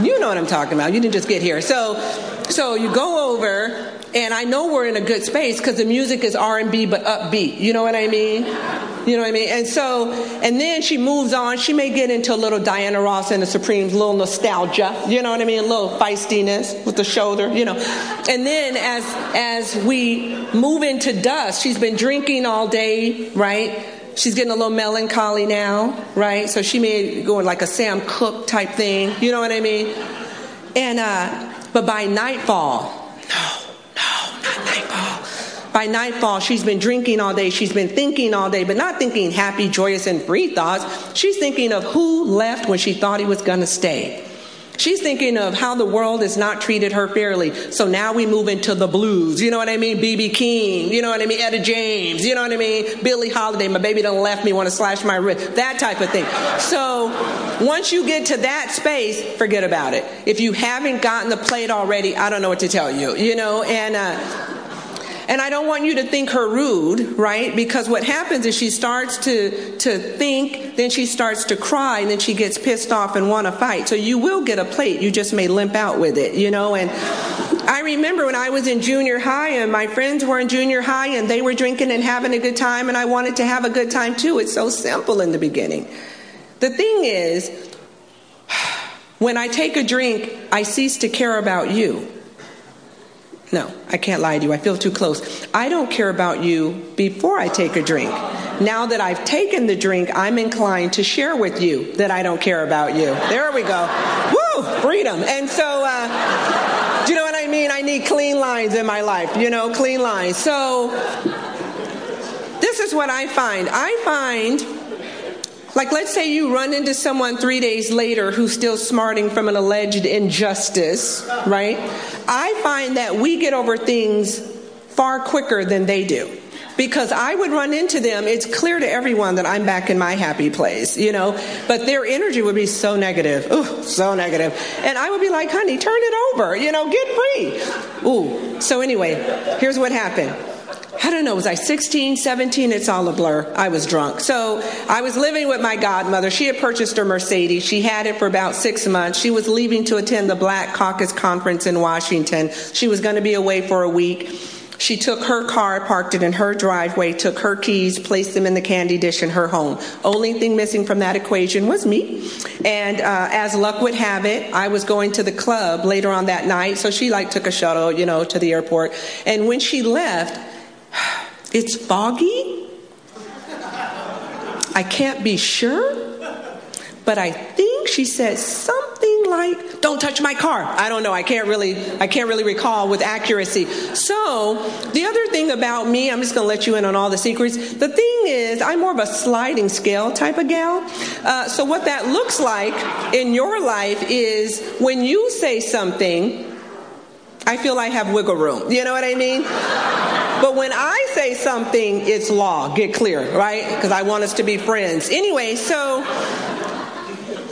you know what I'm talking about. You didn't just get here. So so you go over and I know we're in a good space because the music is R&B but upbeat. You know what I mean? You know what I mean? And so, and then she moves on. She may get into a little Diana Ross and the Supremes, little nostalgia. You know what I mean? A little feistiness with the shoulder. You know. And then as as we move into dusk, she's been drinking all day, right? She's getting a little melancholy now, right? So she may go in like a Sam Cooke type thing. You know what I mean? And uh, but by nightfall, no, no, not nightfall. by nightfall, she's been drinking all day. She's been thinking all day, but not thinking happy, joyous, and free thoughts. She's thinking of who left when she thought he was to stay. She's thinking of how the world has not treated her fairly. So now we move into the blues. You know what I mean? B.B. King. You know what I mean? Etta James. You know what I mean? Billie Holiday. My baby done left me. Want to slash my wrist. That type of thing. So once you get to that space, forget about it. If you haven't gotten the plate already, I don't know what to tell you. You know, and uh, and I don't want you to think her rude, right? Because what happens is she starts to, to think, then she starts to cry, and then she gets pissed off and want to fight. So you will get a plate. You just may limp out with it, you know? And I remember when I was in junior high and my friends were in junior high and they were drinking and having a good time, and I wanted to have a good time too. It's so simple in the beginning. The thing is, when I take a drink, I cease to care about you. No, I can't lie to you. I feel too close. I don't care about you before I take a drink. Now that I've taken the drink, I'm inclined to share with you that I don't care about you. There we go. Woo! Freedom. And so, uh, do you know what I mean? I need clean lines in my life, you know, clean lines. So, this is what I find. I find like, let's say you run into someone three days later who's still smarting from an alleged injustice, right? I find that we get over things far quicker than they do. Because I would run into them, it's clear to everyone that I'm back in my happy place, you know, but their energy would be so negative, ooh, so negative. And I would be like, honey, turn it over, you know, get free. Ooh. So, anyway, here's what happened I don't know, was I 16, 17? It's all a blur. I was drunk. So I was living with my godmother. She had purchased her Mercedes. She had it for about six months. She was leaving to attend the Black Caucus Conference in Washington. She was going to be away for a week. She took her car, parked it in her driveway, took her keys, placed them in the candy dish in her home. Only thing missing from that equation was me. And uh, as luck would have it, I was going to the club later on that night. So she like took a shuttle, you know, to the airport. And when she left, it's foggy. I can't be sure, but I think she said something like, "Don't touch my car." I don't know. I can't really I can't really recall with accuracy. So, the other thing about me, I'm just going to let you in on all the secrets. The thing is, I'm more of a sliding scale type of gal. Uh, so what that looks like in your life is when you say something, I feel I have wiggle room. You know what I mean? But when I say something, it's law. Get clear, right? Because I want us to be friends. Anyway, so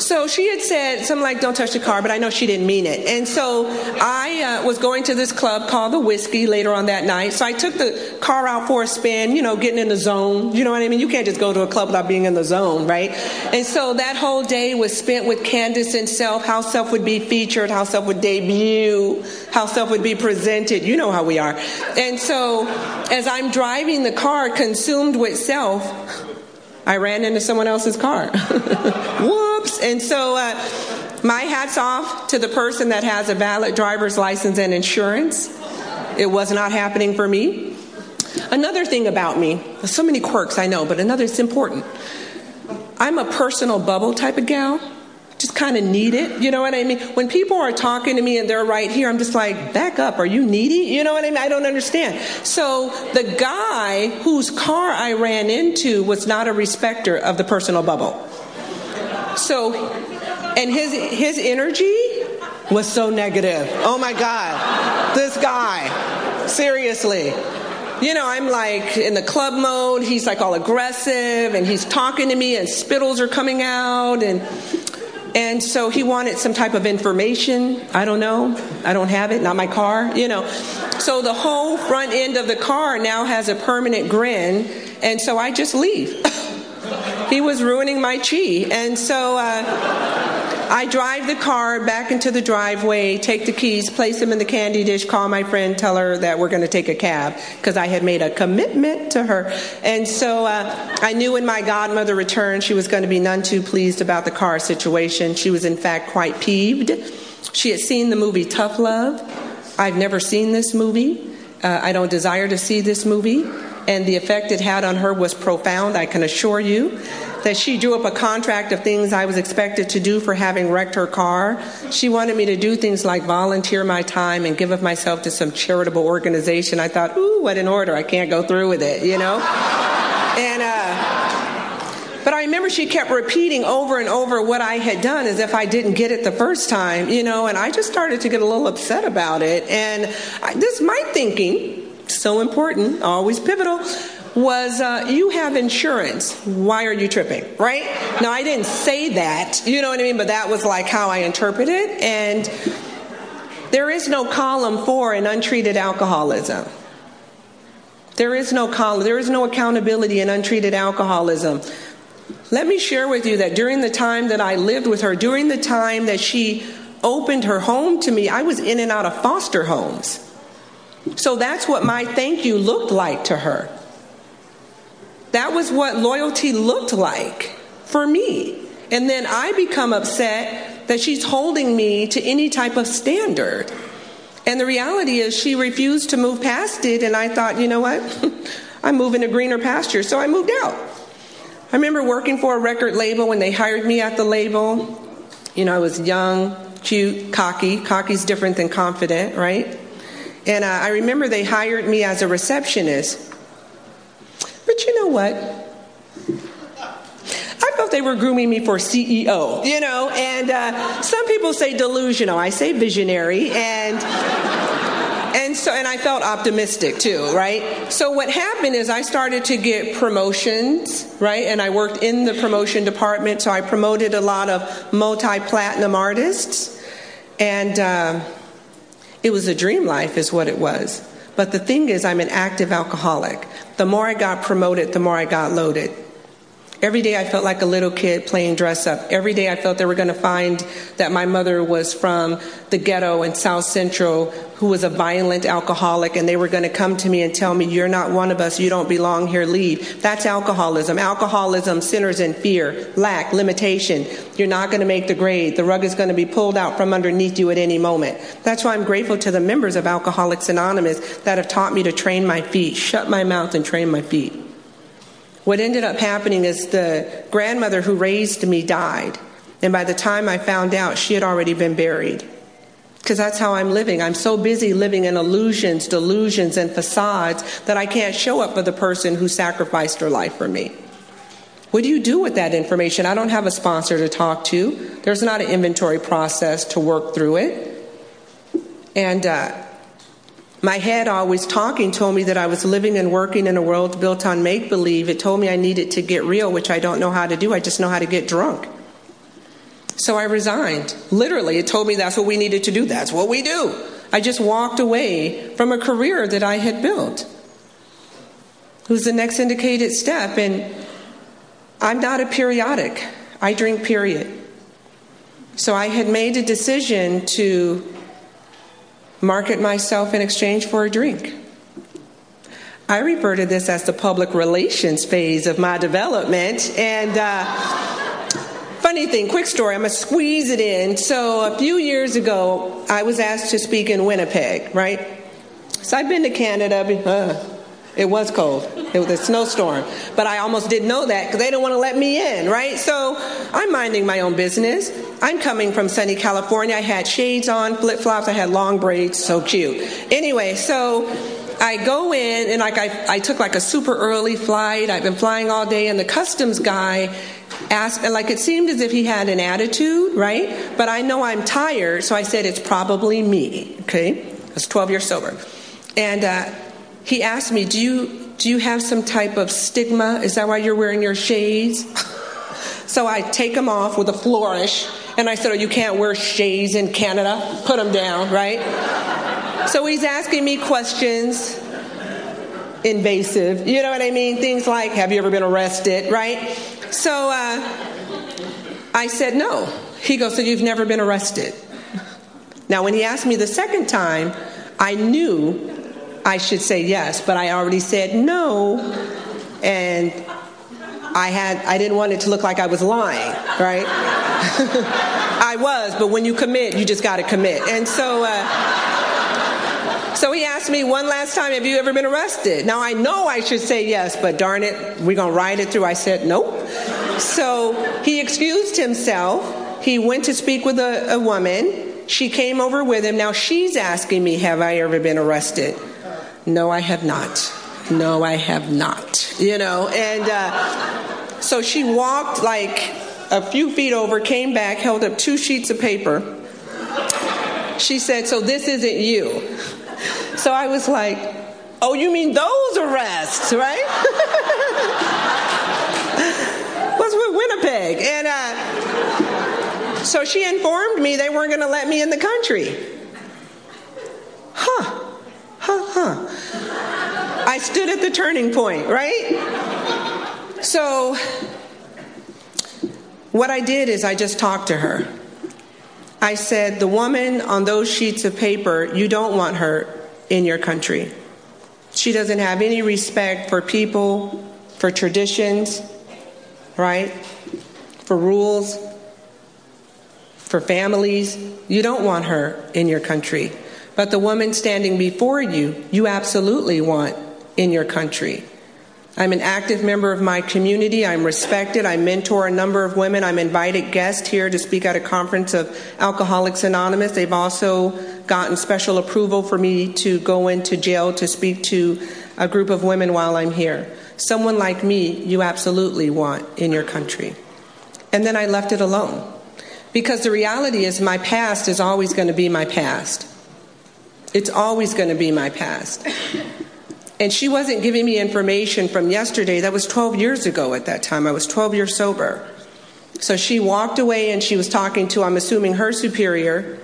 so she had said something like, don't touch the car, but I know she didn't mean it. And so I uh, was going to this club called The Whiskey later on that night. So I took the car out for a spin, you know, getting in the zone. You know what I mean? You can't just go to a club without being in the zone, right? And so that whole day was spent with Candace and Self, how Self would be featured, how Self would debut, how Self would be presented. You know how we are. And so as I'm driving the car consumed with Self, I ran into someone else's car. Whoops. And so, uh, my hat's off to the person that has a valid driver's license and insurance. It was not happening for me. Another thing about me, so many quirks I know, but another is important. I'm a personal bubble type of gal just kind of need it. You know what I mean? When people are talking to me and they're right here, I'm just like, back up. Are you needy? You know what I mean? I don't understand. So the guy whose car I ran into was not a respecter of the personal bubble. So, and his his energy was so negative. Oh my God, this guy, seriously. You know, I'm like in the club mode. He's like all aggressive and he's talking to me and spittles are coming out and and so he wanted some type of information. I don't know. I don't have it, not my car, you know. So the whole front end of the car now has a permanent grin, and so I just leave. he was ruining my chi. And so uh, I drive the car back into the driveway, take the keys, place them in the candy dish, call my friend, tell her that we're going to take a cab because I had made a commitment to her. And so uh, I knew when my godmother returned, she was going to be none too pleased about the car situation. She was, in fact, quite peeved. She had seen the movie Tough Love. I've never seen this movie. Uh, I don't desire to see this movie. And the effect it had on her was profound, I can assure you that she drew up a contract of things I was expected to do for having wrecked her car. She wanted me to do things like volunteer my time and give of myself to some charitable organization. I thought, ooh, what an order. I can't go through with it, you know? and, uh, but I remember she kept repeating over and over what I had done as if I didn't get it the first time, you know, and I just started to get a little upset about it. And I, this, my thinking, so important, always pivotal, was uh, you have insurance. Why are you tripping? Right? Now, I didn't say that, you know what I mean? But that was like how I interpret it. And there is no column for an untreated alcoholism. There is no column, there is no accountability in untreated alcoholism. Let me share with you that during the time that I lived with her, during the time that she opened her home to me, I was in and out of foster homes. So that's what my thank you looked like to her. That was what loyalty looked like for me. And then I become upset that she's holding me to any type of standard. And the reality is, she refused to move past it, and I thought, you know what? I'm moving to greener pasture, so I moved out. I remember working for a record label when they hired me at the label. You know, I was young, cute, cocky. Cocky's different than confident, right? And uh, I remember they hired me as a receptionist. But you know what? I felt they were grooming me for CEO, you know, and uh, some people say delusional. I say visionary, and and so and I felt optimistic too, right? So what happened is I started to get promotions, right? And I worked in the promotion department, so I promoted a lot of multi-platinum artists, and uh, it was a dream life, is what it was. But the thing is, I'm an active alcoholic. The more I got promoted, the more I got loaded. Every day I felt like a little kid playing dress up. Every day I felt they were going to find that my mother was from the ghetto in South Central who was a violent alcoholic and they were going to come to me and tell me, You're not one of us. You don't belong here. Leave. That's alcoholism. Alcoholism centers in fear, lack, limitation. You're not going to make the grade. The rug is going to be pulled out from underneath you at any moment. That's why I'm grateful to the members of Alcoholics Anonymous that have taught me to train my feet, shut my mouth and train my feet. What ended up happening is the grandmother who raised me died. And by the time I found out, she had already been buried. Because that's how I'm living. I'm so busy living in illusions, delusions, and facades that I can't show up for the person who sacrificed her life for me. What do you do with that information? I don't have a sponsor to talk to. There's not an inventory process to work through it. And uh, my head always talking told me that I was living and working in a world built on make believe. It told me I needed to get real, which I don't know how to do. I just know how to get drunk. So I resigned. Literally, it told me that's what we needed to do. That's what we do. I just walked away from a career that I had built. Who's the next indicated step? And I'm not a periodic, I drink, period. So I had made a decision to market myself in exchange for a drink. I refer to this as the public relations phase of my development. And uh, funny thing, quick story, I'm gonna squeeze it in. So a few years ago, I was asked to speak in Winnipeg, right? So I've been to Canada. Uh, it was cold. It was a snowstorm. But I almost didn't know that because they didn't want to let me in, right? So I'm minding my own business. I'm coming from sunny California. I had shades on, flip flops, I had long braids, so cute. Anyway, so I go in and like I, I took like a super early flight. I've been flying all day, and the customs guy asked, like it seemed as if he had an attitude, right? But I know I'm tired, so I said it's probably me. Okay, I was 12 years sober, and. Uh, he asked me, Do you, do you have some type of stigma? Is that why you're wearing your shades? so I take them off with a flourish, and I said, Oh, you can't wear shades in Canada? Put them down, right? so he's asking me questions, invasive, you know what I mean? Things like, Have you ever been arrested, right? So uh, I said, No. He goes, So you've never been arrested? Now, when he asked me the second time, I knew I should say yes, but I already said no, and I had I didn't want it to look like I was lying, right? I was, but when you commit, you just got to commit. And so, uh, so he asked me one last time, "Have you ever been arrested?" Now I know I should say yes, but darn it, we're gonna ride it through. I said nope. So he excused himself. He went to speak with a, a woman. She came over with him. Now she's asking me, "Have I ever been arrested?" No, I have not. No, I have not. You know, and uh, so she walked like a few feet over, came back, held up two sheets of paper. She said, So this isn't you. So I was like, Oh, you mean those arrests, right? What's with Winnipeg? And uh, so she informed me they weren't going to let me in the country. Huh huh. I stood at the turning point, right? So, what I did is I just talked to her. I said, The woman on those sheets of paper, you don't want her in your country. She doesn't have any respect for people, for traditions, right? For rules, for families. You don't want her in your country. But the woman standing before you, you absolutely want in your country. I'm an active member of my community. I'm respected. I mentor a number of women. I'm invited guest here to speak at a conference of Alcoholics Anonymous. They've also gotten special approval for me to go into jail to speak to a group of women while I'm here. Someone like me, you absolutely want in your country. And then I left it alone. Because the reality is, my past is always going to be my past. It's always going to be my past. And she wasn't giving me information from yesterday. That was 12 years ago at that time. I was 12 years sober. So she walked away and she was talking to, I'm assuming, her superior.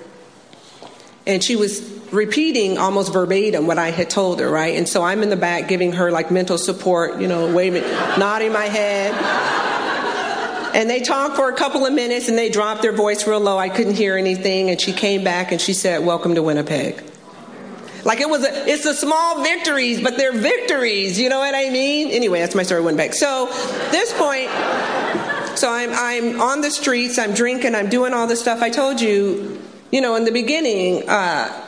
and she was repeating almost verbatim what I had told her, right? And so I'm in the back giving her like mental support, you know, waving, nodding my head. And they talked for a couple of minutes and they dropped their voice real low. I couldn't hear anything. And she came back and she said, Welcome to Winnipeg. Like it was a, it's the small victories, but they're victories. You know what I mean? Anyway, that's my story. Went back. So this point, so I'm I'm on the streets. I'm drinking. I'm doing all the stuff. I told you, you know, in the beginning. Uh,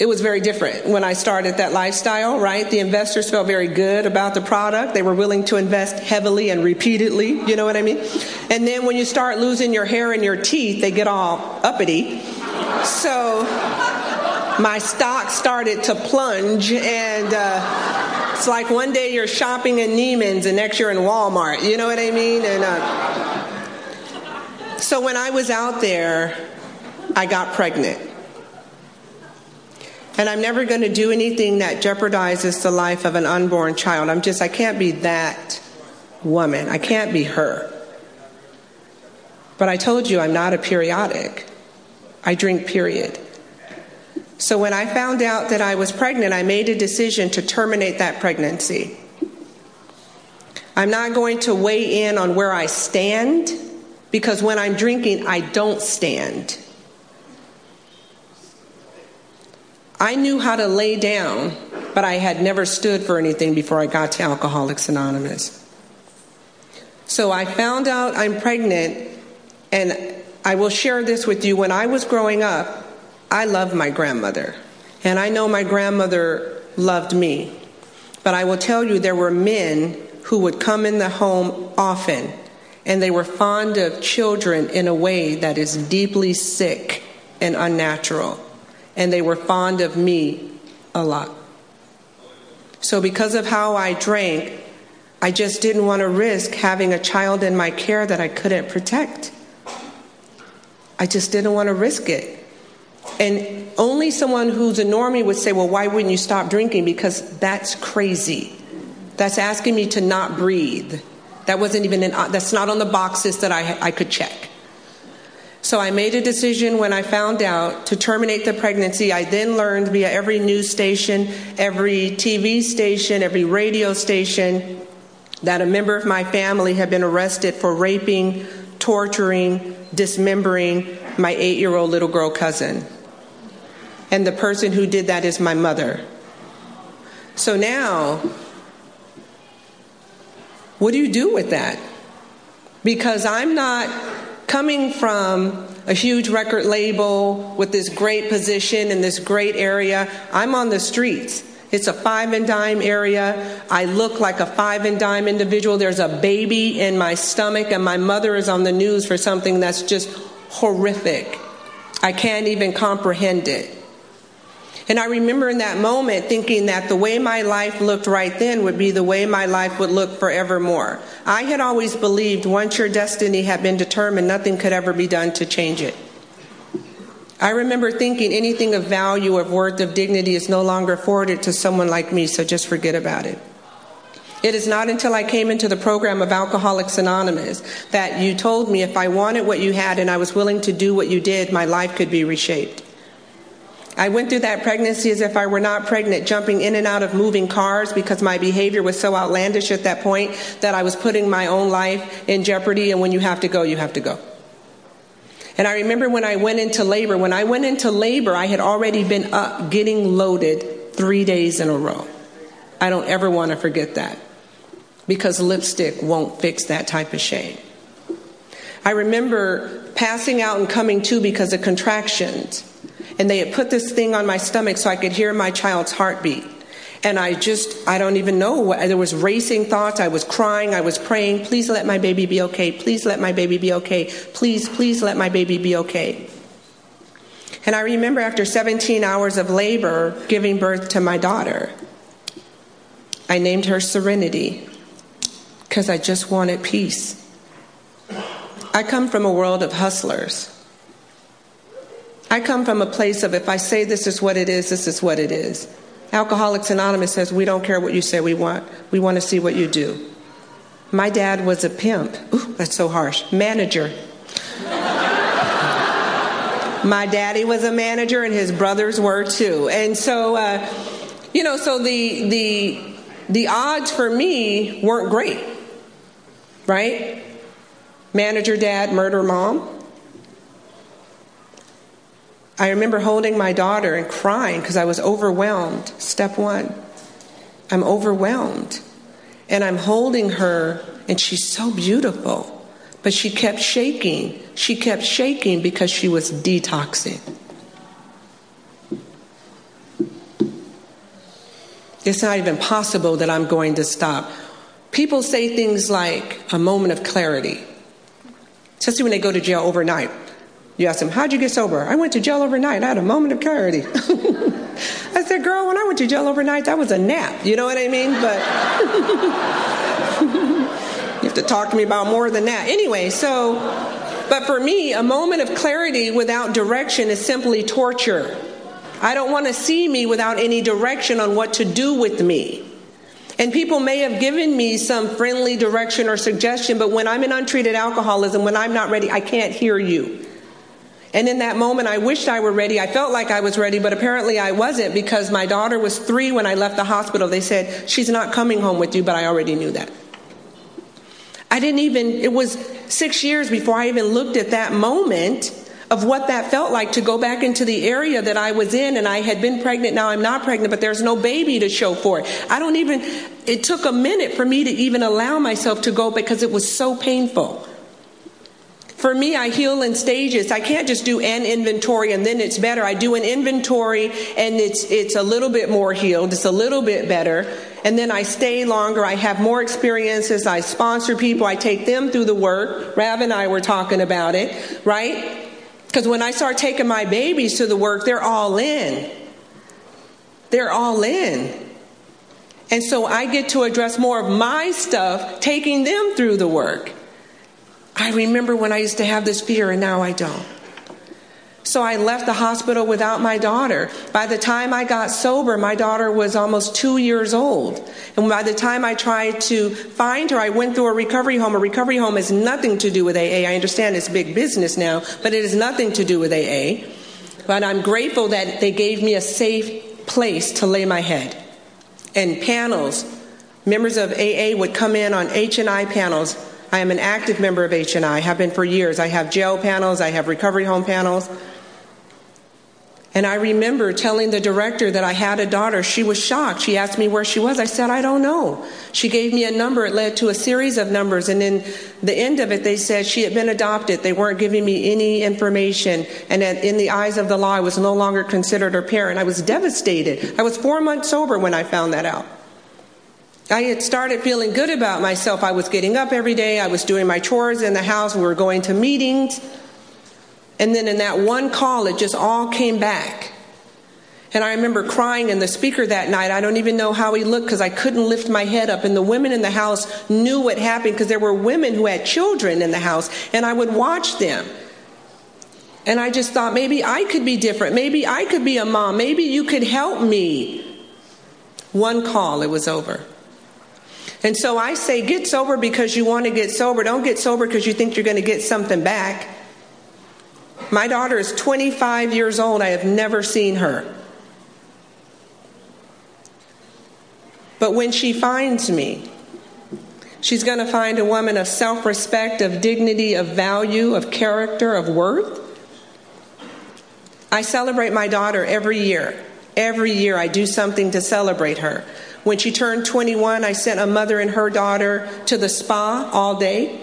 it was very different when I started that lifestyle, right? The investors felt very good about the product. They were willing to invest heavily and repeatedly, you know what I mean? And then when you start losing your hair and your teeth, they get all uppity. So my stock started to plunge, and uh, it's like one day you're shopping in Neiman's and next you're in Walmart, you know what I mean? And uh, so when I was out there, I got pregnant. And I'm never going to do anything that jeopardizes the life of an unborn child. I'm just, I can't be that woman. I can't be her. But I told you I'm not a periodic. I drink, period. So when I found out that I was pregnant, I made a decision to terminate that pregnancy. I'm not going to weigh in on where I stand because when I'm drinking, I don't stand. I knew how to lay down, but I had never stood for anything before I got to Alcoholics Anonymous. So I found out I'm pregnant, and I will share this with you. When I was growing up, I love my grandmother, and I know my grandmother loved me. But I will tell you, there were men who would come in the home often, and they were fond of children in a way that is deeply sick and unnatural and they were fond of me a lot. So, because of how I drank, I just didn't want to risk having a child in my care that I couldn't protect. I just didn't want to risk it. And only someone who's a normie would say, Well, why wouldn't you stop drinking? Because that's crazy. That's asking me to not breathe. That wasn't even in, that's not on the boxes that I, I could check. So I made a decision when I found out to terminate the pregnancy. I then learned via every news station, every TV station, every radio station that a member of my family had been arrested for raping, torturing, dismembering my eight year old little girl cousin. And the person who did that is my mother. So now, what do you do with that? Because I'm not coming from a huge record label with this great position in this great area, I'm on the streets. It's a five and dime area. I look like a five and dime individual. There's a baby in my stomach, and my mother is on the news for something that's just horrific. I can't even comprehend it. And I remember in that moment thinking that the way my life looked right then would be the way my life would look forevermore. I had always believed once your destiny had been determined, nothing could ever be done to change it. I remember thinking anything of value, of worth, of dignity is no longer afforded to someone like me, so just forget about it. It is not until I came into the program of Alcoholics Anonymous that you told me if I wanted what you had and I was willing to do what you did, my life could be reshaped. I went through that pregnancy as if I were not pregnant, jumping in and out of moving cars because my behavior was so outlandish at that point that I was putting my own life in jeopardy. And when you have to go, you have to go. And I remember when I went into labor, when I went into labor, I had already been up getting loaded three days in a row. I don't ever want to forget that because lipstick won't fix that type of shame. I remember passing out and coming to because of contractions and they had put this thing on my stomach so I could hear my child's heartbeat. And I just, I don't even know. There was racing thoughts. I was crying. I was praying, please let my baby be okay. Please let my baby be okay. Please, please let my baby be okay. And I remember after 17 hours of labor giving birth to my daughter, I named her Serenity because I just wanted peace. I come from a world of hustlers. I come from a place of if I say this is what it is, this is what it is. Alcoholics Anonymous says we don't care what you say, we want we want to see what you do. My dad was a pimp. Ooh, that's so harsh. Manager. My daddy was a manager, and his brothers were too. And so, uh, you know, so the the the odds for me weren't great, right? Manager dad, murder mom. I remember holding my daughter and crying because I was overwhelmed. Step one I'm overwhelmed. And I'm holding her, and she's so beautiful. But she kept shaking. She kept shaking because she was detoxing. It's not even possible that I'm going to stop. People say things like a moment of clarity, especially when they go to jail overnight. You ask them, How'd you get sober? I went to jail overnight. I had a moment of clarity. I said, Girl, when I went to jail overnight, that was a nap. You know what I mean? But you have to talk to me about more than that. Anyway, so, but for me, a moment of clarity without direction is simply torture. I don't want to see me without any direction on what to do with me. And people may have given me some friendly direction or suggestion, but when I'm in untreated alcoholism, when I'm not ready, I can't hear you. And in that moment, I wished I were ready. I felt like I was ready, but apparently I wasn't because my daughter was three when I left the hospital. They said, She's not coming home with you, but I already knew that. I didn't even, it was six years before I even looked at that moment of what that felt like to go back into the area that I was in and I had been pregnant. Now I'm not pregnant, but there's no baby to show for it. I don't even, it took a minute for me to even allow myself to go because it was so painful. For me, I heal in stages. I can't just do an inventory and then it's better. I do an inventory and it's, it's a little bit more healed. It's a little bit better. And then I stay longer. I have more experiences. I sponsor people. I take them through the work. Rav and I were talking about it, right? Because when I start taking my babies to the work, they're all in. They're all in. And so I get to address more of my stuff, taking them through the work. I remember when I used to have this fear and now I don't. So I left the hospital without my daughter. By the time I got sober, my daughter was almost two years old. And by the time I tried to find her, I went through a recovery home. A recovery home has nothing to do with AA. I understand it's big business now, but it has nothing to do with AA. But I'm grateful that they gave me a safe place to lay my head. And panels, members of AA would come in on H&I panels I am an active member of H&I, have been for years. I have jail panels, I have recovery home panels. And I remember telling the director that I had a daughter. She was shocked. She asked me where she was. I said, I don't know. She gave me a number. It led to a series of numbers. And in the end of it, they said she had been adopted. They weren't giving me any information. And in the eyes of the law, I was no longer considered her parent. I was devastated. I was four months sober when I found that out. I had started feeling good about myself. I was getting up every day, I was doing my chores in the house, we were going to meetings. And then in that one call, it just all came back. And I remember crying, in the speaker that night, I don't even know how he looked because I couldn't lift my head up. And the women in the house knew what happened because there were women who had children in the house, and I would watch them. And I just thought maybe I could be different. Maybe I could be a mom. Maybe you could help me. One call, it was over. And so I say, get sober because you want to get sober. Don't get sober because you think you're going to get something back. My daughter is 25 years old. I have never seen her. But when she finds me, she's going to find a woman of self respect, of dignity, of value, of character, of worth. I celebrate my daughter every year. Every year I do something to celebrate her. When she turned 21, I sent a mother and her daughter to the spa all day.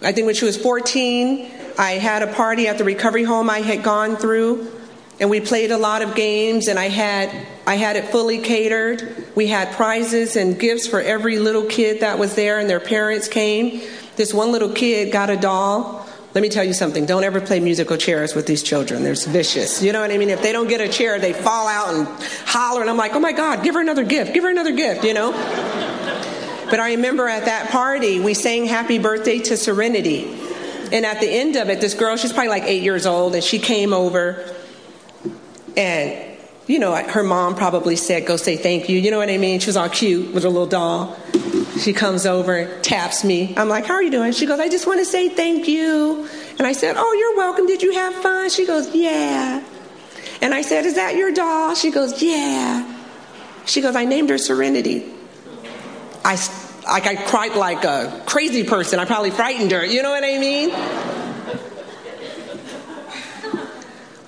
I think when she was 14, I had a party at the recovery home I had gone through and we played a lot of games and I had I had it fully catered. We had prizes and gifts for every little kid that was there and their parents came. This one little kid got a doll let me tell you something. Don't ever play musical chairs with these children. They're vicious. You know what I mean? If they don't get a chair, they fall out and holler. And I'm like, oh my God, give her another gift. Give her another gift, you know? But I remember at that party, we sang Happy Birthday to Serenity. And at the end of it, this girl, she's probably like eight years old, and she came over. And, you know, her mom probably said, go say thank you. You know what I mean? She was all cute with her little doll. She comes over, taps me. I'm like, How are you doing? She goes, I just want to say thank you. And I said, Oh, you're welcome. Did you have fun? She goes, Yeah. And I said, Is that your doll? She goes, Yeah. She goes, I named her Serenity. I, like, I cried like a crazy person. I probably frightened her. You know what I mean?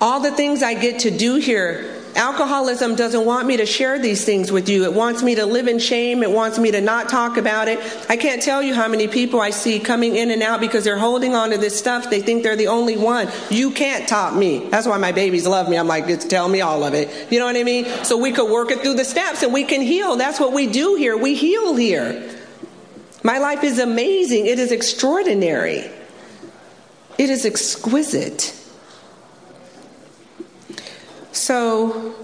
All the things I get to do here Alcoholism doesn't want me to share these things with you. It wants me to live in shame. It wants me to not talk about it. I can't tell you how many people I see coming in and out because they're holding on to this stuff. They think they're the only one. You can't top me. That's why my babies love me. I'm like, just tell me all of it. You know what I mean? So we could work it through the steps and we can heal. That's what we do here. We heal here. My life is amazing. It is extraordinary. It is exquisite. So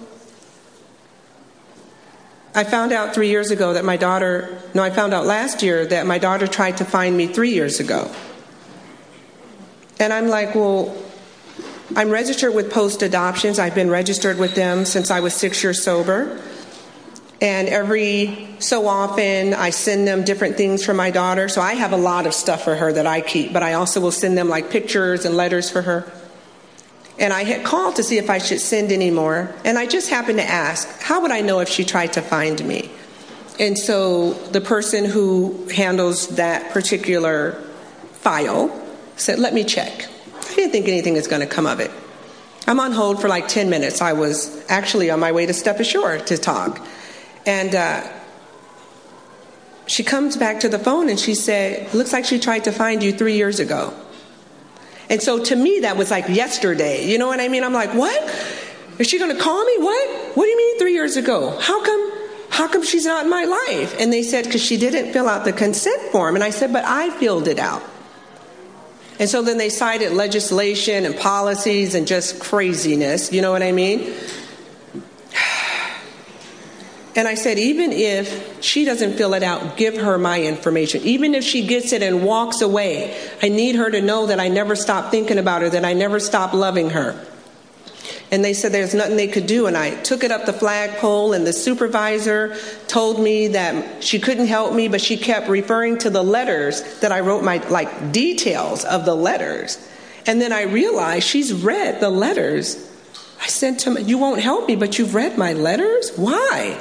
I found out three years ago that my daughter, no, I found out last year that my daughter tried to find me three years ago. And I'm like, well, I'm registered with Post Adoptions. I've been registered with them since I was six years sober. And every so often, I send them different things for my daughter. So I have a lot of stuff for her that I keep, but I also will send them like pictures and letters for her. And I had called to see if I should send any more. And I just happened to ask, how would I know if she tried to find me? And so the person who handles that particular file said, let me check. I didn't think anything was going to come of it. I'm on hold for like 10 minutes. I was actually on my way to step ashore to talk. And uh, she comes back to the phone and she said, Looks like she tried to find you three years ago. And so to me, that was like yesterday. You know what I mean? I'm like, what? Is she going to call me? What? What do you mean three years ago? How come? How come she's not in my life? And they said, because she didn't fill out the consent form. And I said, but I filled it out. And so then they cited legislation and policies and just craziness. You know what I mean? And I said, even if she doesn't fill it out, give her my information. Even if she gets it and walks away, I need her to know that I never stopped thinking about her, that I never stopped loving her. And they said there's nothing they could do. And I took it up the flagpole, and the supervisor told me that she couldn't help me, but she kept referring to the letters that I wrote, my like details of the letters. And then I realized she's read the letters. I said to him, You won't help me, but you've read my letters? Why?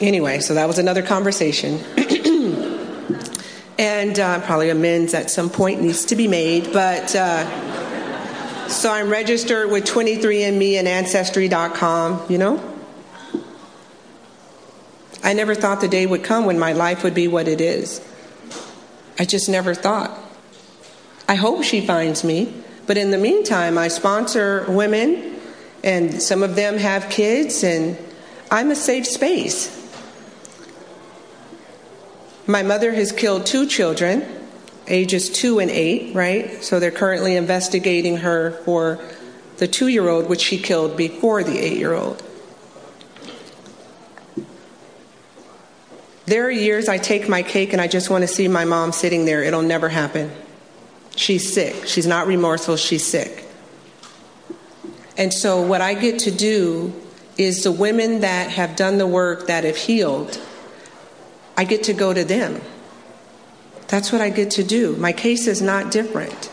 Anyway, so that was another conversation. and uh, probably amends at some point needs to be made. But uh, so I'm registered with 23andMe and Ancestry.com, you know? I never thought the day would come when my life would be what it is. I just never thought. I hope she finds me. But in the meantime, I sponsor women, and some of them have kids, and I'm a safe space. My mother has killed two children, ages two and eight, right? So they're currently investigating her for the two year old, which she killed before the eight year old. There are years I take my cake and I just want to see my mom sitting there. It'll never happen. She's sick. She's not remorseful, she's sick. And so, what I get to do is the women that have done the work that have healed I get to go to them. That's what I get to do. My case is not different.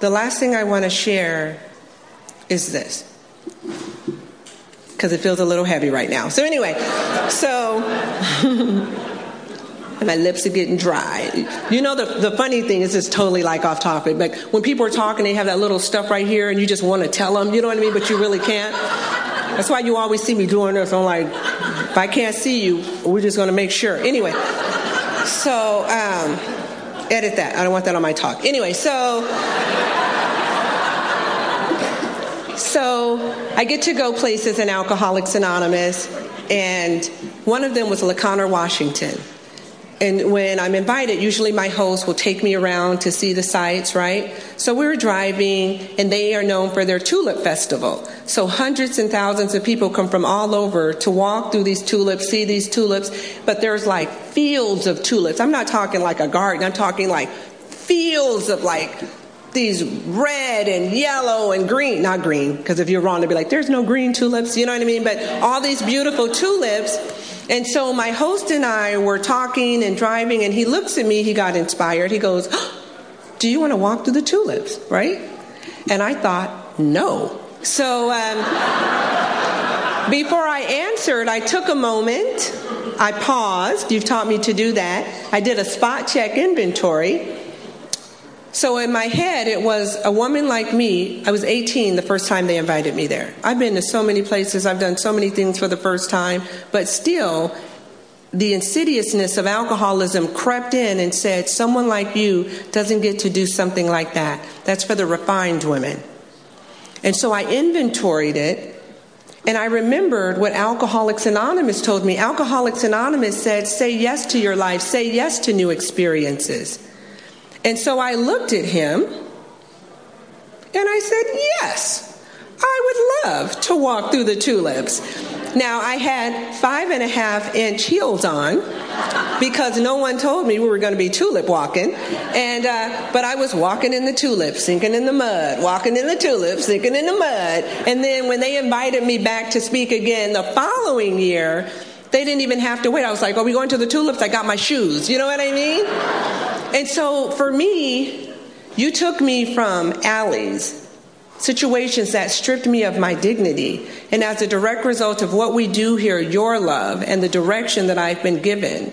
The last thing I want to share is this, because it feels a little heavy right now. So, anyway, so. my lips are getting dry. You know, the, the funny thing is, it's totally like off topic, but when people are talking, they have that little stuff right here, and you just want to tell them, you know what I mean, but you really can't. That's why you always see me doing this. I'm like, if I can't see you, we're just going to make sure. Anyway, so um, edit that. I don't want that on my talk. Anyway, so. So I get to go places in Alcoholics Anonymous, and one of them was La Conner, Washington. And when I'm invited, usually my host will take me around to see the sites, right? So we were driving, and they are known for their tulip festival. So hundreds and thousands of people come from all over to walk through these tulips, see these tulips, but there's like fields of tulips. I'm not talking like a garden, I'm talking like fields of like these red and yellow and green, not green, because if you're wrong, they'd be like, there's no green tulips, you know what I mean? But all these beautiful tulips. And so my host and I were talking and driving, and he looks at me, he got inspired. He goes, Do you want to walk through the tulips, right? And I thought, No. So um, before I answered, I took a moment, I paused. You've taught me to do that. I did a spot check inventory. So in my head, it was a woman like me. I was 18 the first time they invited me there. I've been to so many places, I've done so many things for the first time, but still, the insidiousness of alcoholism crept in and said, Someone like you doesn't get to do something like that. That's for the refined women. And so I inventoried it. And I remembered what Alcoholics Anonymous told me. Alcoholics Anonymous said, Say yes to your life, say yes to new experiences. And so I looked at him and I said, Yes, I would love to walk through the tulips. Now, I had five and a half inch heels on because no one told me we were going to be tulip walking. And, uh, but I was walking in the tulips, sinking in the mud, walking in the tulips, sinking in the mud. And then when they invited me back to speak again the following year, they didn't even have to wait. I was like, Are we going to the tulips? I got my shoes. You know what I mean? And so for me, you took me from alleys, situations that stripped me of my dignity. And as a direct result of what we do here, your love and the direction that I've been given,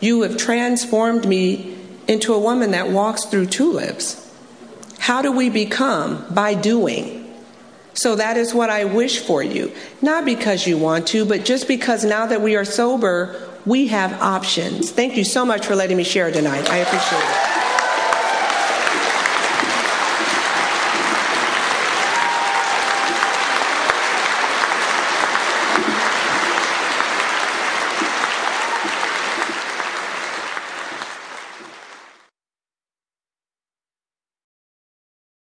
you have transformed me into a woman that walks through tulips. How do we become? By doing. So that is what I wish for you. Not because you want to, but just because now that we are sober, we have options. Thank you so much for letting me share tonight. I appreciate it.